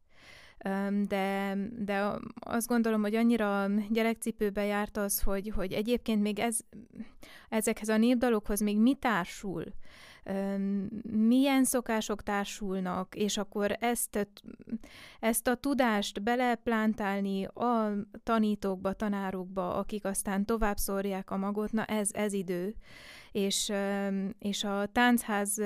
Speaker 3: de, de azt gondolom, hogy annyira gyerekcipőbe járt az, hogy, hogy egyébként még ez, ezekhez a népdalokhoz még mi társul, milyen szokások társulnak, és akkor ezt, ezt a tudást beleplántálni a tanítókba, tanárokba, akik aztán tovább szórják a magot, na ez, ez idő. És, és a táncház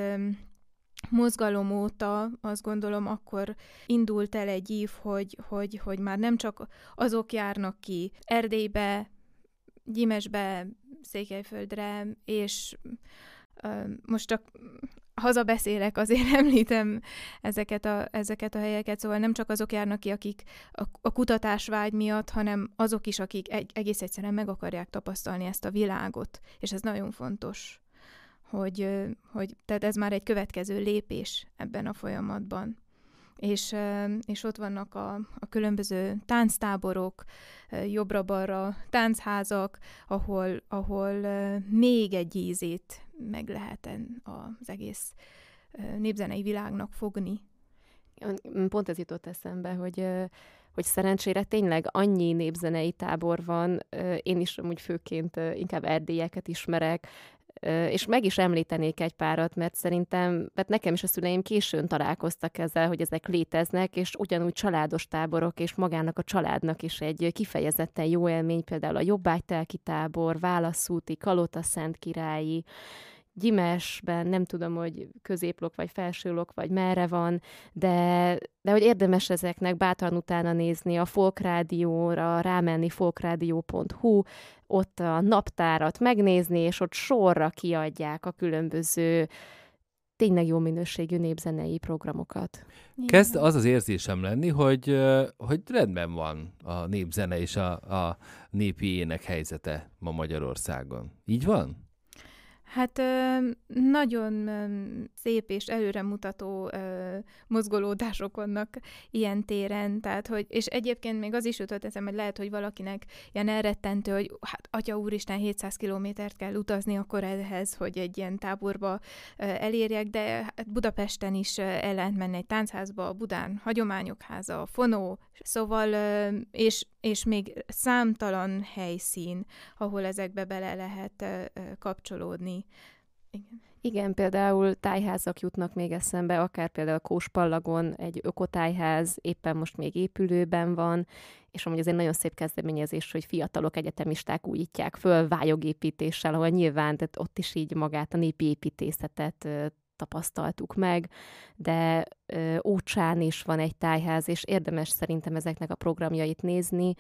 Speaker 3: mozgalom óta azt gondolom akkor indult el egy ív, hogy, hogy, hogy már nem csak azok járnak ki Erdélybe, Gyimesbe, Székelyföldre, és most csak hazabeszélek, azért említem ezeket a, ezeket a helyeket, szóval nem csak azok járnak ki, akik a, a kutatásvágy miatt, hanem azok is, akik egy, egész egyszerűen meg akarják tapasztalni ezt a világot, és ez nagyon fontos, hogy, hogy tehát ez már egy következő lépés ebben a folyamatban. És, és ott vannak a, a különböző tánctáborok, jobbra-balra táncházak, ahol, ahol még egy ízét meg lehet az egész népzenei világnak fogni.
Speaker 1: Pont ez jutott eszembe, hogy hogy szerencsére tényleg annyi népzenei tábor van, én is amúgy főként inkább erdélyeket ismerek, és meg is említenék egy párat, mert szerintem, mert nekem is a szüleim későn találkoztak ezzel, hogy ezek léteznek, és ugyanúgy családos táborok, és magának a családnak is egy kifejezetten jó élmény, például a Jobbágytelki tábor, Válaszúti, Kalota Szent Királyi, Gyimesben, nem tudom, hogy középlok vagy felsőlok, vagy merre van, de, de hogy érdemes ezeknek bátran utána nézni a Folkrádióra, rámenni folkradio.hu, ott a naptárat megnézni, és ott sorra kiadják a különböző tényleg jó minőségű népzenei programokat.
Speaker 2: Kezd az az érzésem lenni, hogy, hogy rendben van a népzene és a, a népi ének helyzete ma Magyarországon. Így van?
Speaker 3: Hát nagyon szép és előremutató mozgolódások vannak ilyen téren, tehát hogy, és egyébként még az is jutott eszembe, hogy lehet, hogy valakinek ilyen elrettentő, hogy hát atya úristen 700 kilométert kell utazni akkor ehhez, hogy egy ilyen táborba elérjek, de hát Budapesten is el lehet menni egy táncházba, a Budán hagyományok háza, a Fonó, szóval, és, és még számtalan helyszín, ahol ezekbe bele lehet kapcsolódni.
Speaker 1: Igen. Igen, például tájházak jutnak még eszembe, akár például Kóspallagon egy ökotájház éppen most még épülőben van, és amúgy ez egy nagyon szép kezdeményezés, hogy fiatalok egyetemisták újítják föl vályogépítéssel, ahol nyilván tehát ott is így magát a népi építészetet tapasztaltuk meg, de Ócsán is van egy tájház, és érdemes szerintem ezeknek a programjait nézni,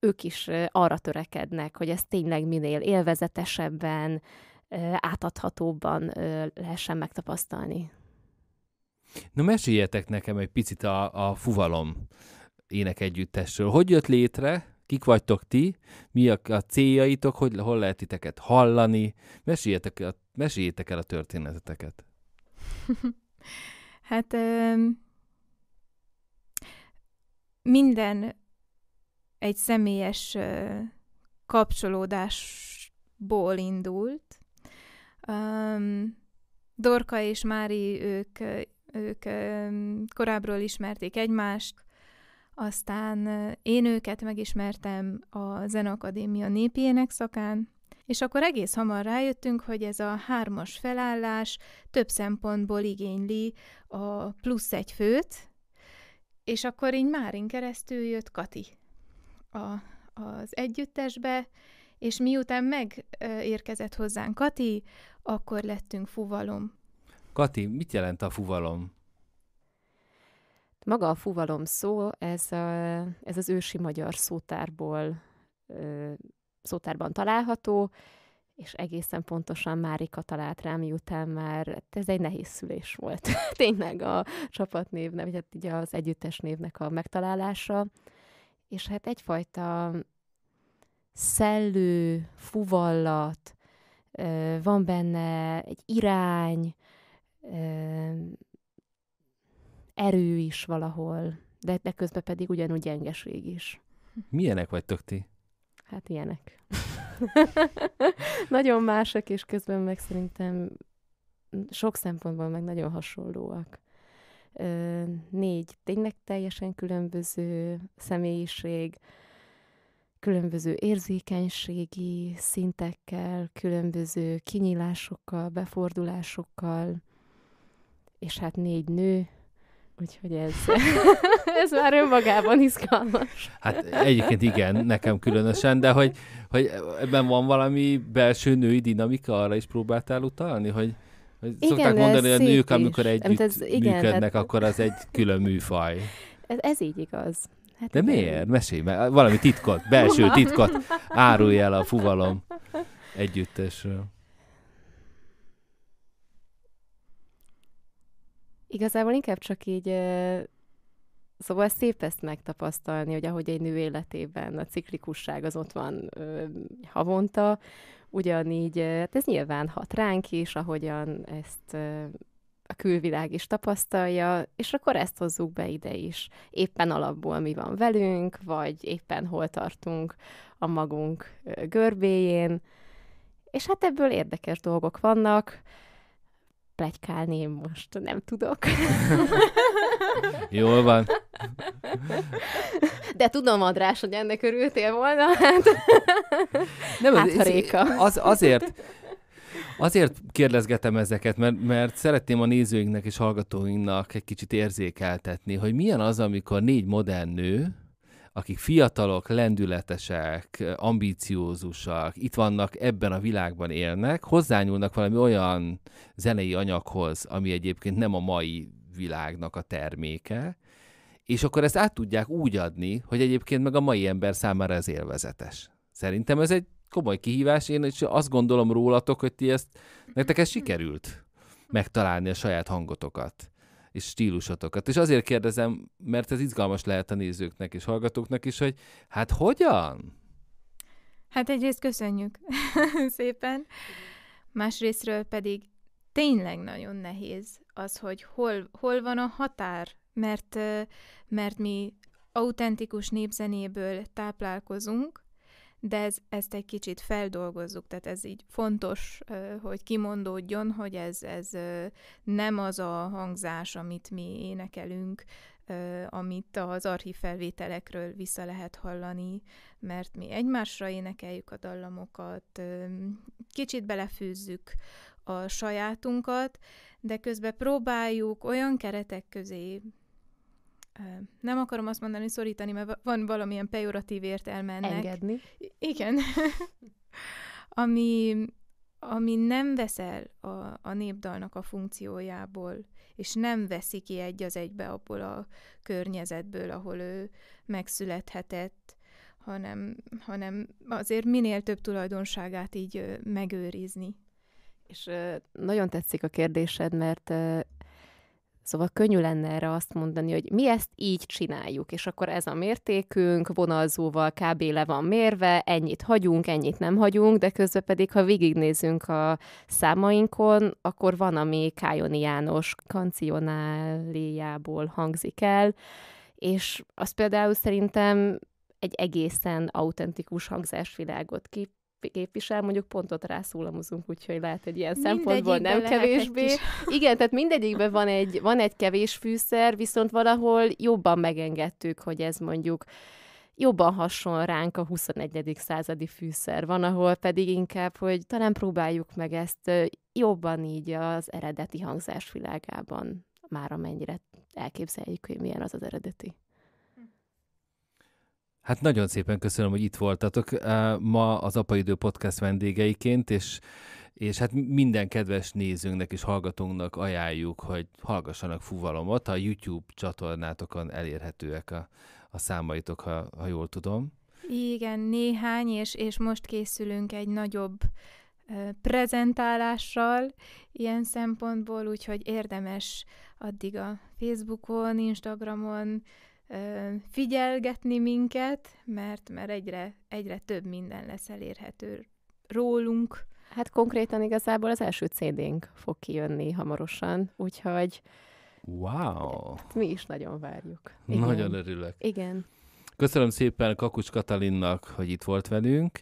Speaker 1: ők is arra törekednek, hogy ez tényleg minél élvezetesebben, átadhatóbban lehessen megtapasztalni.
Speaker 2: Na meséljetek nekem egy picit a, a Fuvalom énekegyüttesről. Hogy jött létre? Kik vagytok ti? Mi a, a céljaitok? Hogy, hol lehet titeket hallani? Meséljetek, meséljétek el a történeteteket.
Speaker 3: hát minden egy személyes kapcsolódásból indult. Um, Dorka és Mári, ők, ők um, korábbról ismerték egymást, aztán én őket megismertem a Zenakadémia népi énekszakán, és akkor egész hamar rájöttünk, hogy ez a hármas felállás több szempontból igényli a plusz egy főt, és akkor így Márin keresztül jött Kati a, az együttesbe, és miután megérkezett hozzánk Kati, akkor lettünk fuvalom.
Speaker 2: Kati, mit jelent a fuvalom?
Speaker 1: Maga a fuvalom szó, ez, a, ez az ősi magyar szótárból szótárban található, és egészen pontosan Márika talált rám, miután már hát ez egy nehéz szülés volt. Tényleg a csapatnévnek, vagy hát ugye az együttes névnek a megtalálása. És hát egyfajta szellő, fuvallat, van benne egy irány, erő is valahol, de, de közben pedig ugyanúgy gyengeség is.
Speaker 2: Milyenek vagytok ti?
Speaker 1: Hát ilyenek. nagyon mások, és közben meg szerintem sok szempontból meg nagyon hasonlóak. négy tényleg teljesen különböző személyiség, különböző érzékenységi szintekkel, különböző kinyílásokkal, befordulásokkal, és hát négy nő, úgyhogy ez, ez már önmagában izgalmas.
Speaker 2: Hát egyébként igen, nekem különösen, de hogy, hogy ebben van valami belső női dinamika, arra is próbáltál utalni, hogy hogy igen, szokták mondani, hogy a nők, amikor együtt ez, igen, működnek, hát... akkor az egy külön műfaj.
Speaker 1: Ez, ez így igaz.
Speaker 2: Hát De igen. miért? Mesélj meg. Valami titkot, belső titkot árulj el a fuvalom együttesről.
Speaker 1: Igazából inkább csak így, szóval szép ezt megtapasztalni, hogy ahogy egy nő életében a ciklikusság az ott van havonta, ugyanígy, hát ez nyilván hat ránk is, ahogyan ezt a külvilág is tapasztalja, és akkor ezt hozzuk be ide is. Éppen alapból mi van velünk, vagy éppen hol tartunk a magunk görbéjén, és hát ebből érdekes dolgok vannak, plegykálni én most nem tudok.
Speaker 2: Jól van.
Speaker 1: De tudom, András, hogy ennek örültél volna. Hát,
Speaker 2: nem, hát, ez, az, azért, Azért kérdezgetem ezeket, mert, mert szeretném a nézőinknek és hallgatóinknak egy kicsit érzékeltetni, hogy milyen az, amikor négy modern nő, akik fiatalok, lendületesek, ambíciózusak, itt vannak, ebben a világban élnek, hozzányúlnak valami olyan zenei anyaghoz, ami egyébként nem a mai világnak a terméke, és akkor ezt át tudják úgy adni, hogy egyébként meg a mai ember számára ez élvezetes. Szerintem ez egy komoly kihívás, én is azt gondolom rólatok, hogy ti ezt, nektek ez sikerült megtalálni a saját hangotokat és stílusotokat. És azért kérdezem, mert ez izgalmas lehet a nézőknek és hallgatóknak is, hogy hát hogyan?
Speaker 3: Hát egyrészt köszönjük szépen, másrésztről pedig tényleg nagyon nehéz az, hogy hol, hol van a határ, mert, mert mi autentikus népzenéből táplálkozunk, de ez, ezt egy kicsit feldolgozzuk, tehát ez így fontos, hogy kimondódjon, hogy ez, ez nem az a hangzás, amit mi énekelünk, amit az archív felvételekről vissza lehet hallani, mert mi egymásra énekeljük a dallamokat, kicsit belefűzzük a sajátunkat, de közben próbáljuk olyan keretek közé nem akarom azt mondani, szorítani, mert van valamilyen pejoratív értelme ennek.
Speaker 1: Engedni.
Speaker 3: Igen. ami, ami nem veszel a, a népdalnak a funkciójából, és nem veszi ki egy az egybe abból a környezetből, ahol ő megszülethetett, hanem, hanem azért minél több tulajdonságát így megőrizni.
Speaker 1: És nagyon tetszik a kérdésed, mert Szóval könnyű lenne erre azt mondani, hogy mi ezt így csináljuk, és akkor ez a mértékünk, vonalzóval kb. le van mérve, ennyit hagyunk, ennyit nem hagyunk, de közben pedig, ha végignézünk a számainkon, akkor van, ami Kájoni János kancionáliából hangzik el, és az például szerintem egy egészen autentikus hangzásvilágot kip képvisel, mondjuk pontot rászólamozunk, úgyhogy lehet egy ilyen szempontból nem kevésbé. Igen, tehát mindegyikben van egy, van egy kevés fűszer, viszont valahol jobban megengedtük, hogy ez mondjuk jobban hason ránk a 21. századi fűszer. Van, ahol pedig inkább, hogy talán próbáljuk meg ezt jobban így az eredeti hangzás világában, már amennyire elképzeljük, hogy milyen az az eredeti.
Speaker 2: Hát nagyon szépen köszönöm, hogy itt voltatok ma az Apaidő Podcast vendégeiként, és, és hát minden kedves nézőnknek és hallgatónknak ajánljuk, hogy hallgassanak fuvalomot. A YouTube csatornátokon elérhetőek a, a számaitok, ha, ha jól tudom.
Speaker 3: Igen, néhány, és, és most készülünk egy nagyobb prezentálással ilyen szempontból, úgyhogy érdemes addig a Facebookon, Instagramon, figyelgetni minket, mert, mert egyre, egyre több minden lesz elérhető rólunk.
Speaker 1: Hát konkrétan igazából az első CD-nk fog kijönni hamarosan, úgyhogy
Speaker 2: Wow!
Speaker 1: Hát mi is nagyon várjuk.
Speaker 2: Igen. Nagyon örülök.
Speaker 1: Igen.
Speaker 2: Köszönöm szépen Kakucs Katalinnak, hogy itt volt velünk.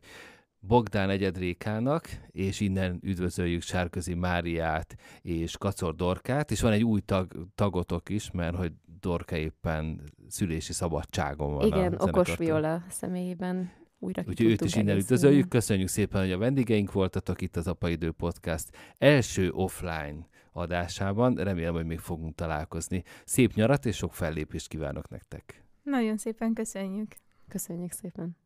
Speaker 2: Bogdán Egyedrékának, és innen üdvözöljük Sárközi Máriát és Kacor Dorkát, és van egy új tag, tagotok is, mert hogy Dorka éppen szülési szabadságon van
Speaker 1: Igen, Okos. Viola személyében újra ki
Speaker 2: Úgyhogy őt is innen üdvözöljük. Köszönjük szépen, hogy a vendégeink voltatok itt az Apaidő Podcast első offline adásában. Remélem, hogy még fogunk találkozni. Szép nyarat és sok fellépést kívánok nektek!
Speaker 3: Nagyon szépen köszönjük.
Speaker 1: Köszönjük szépen.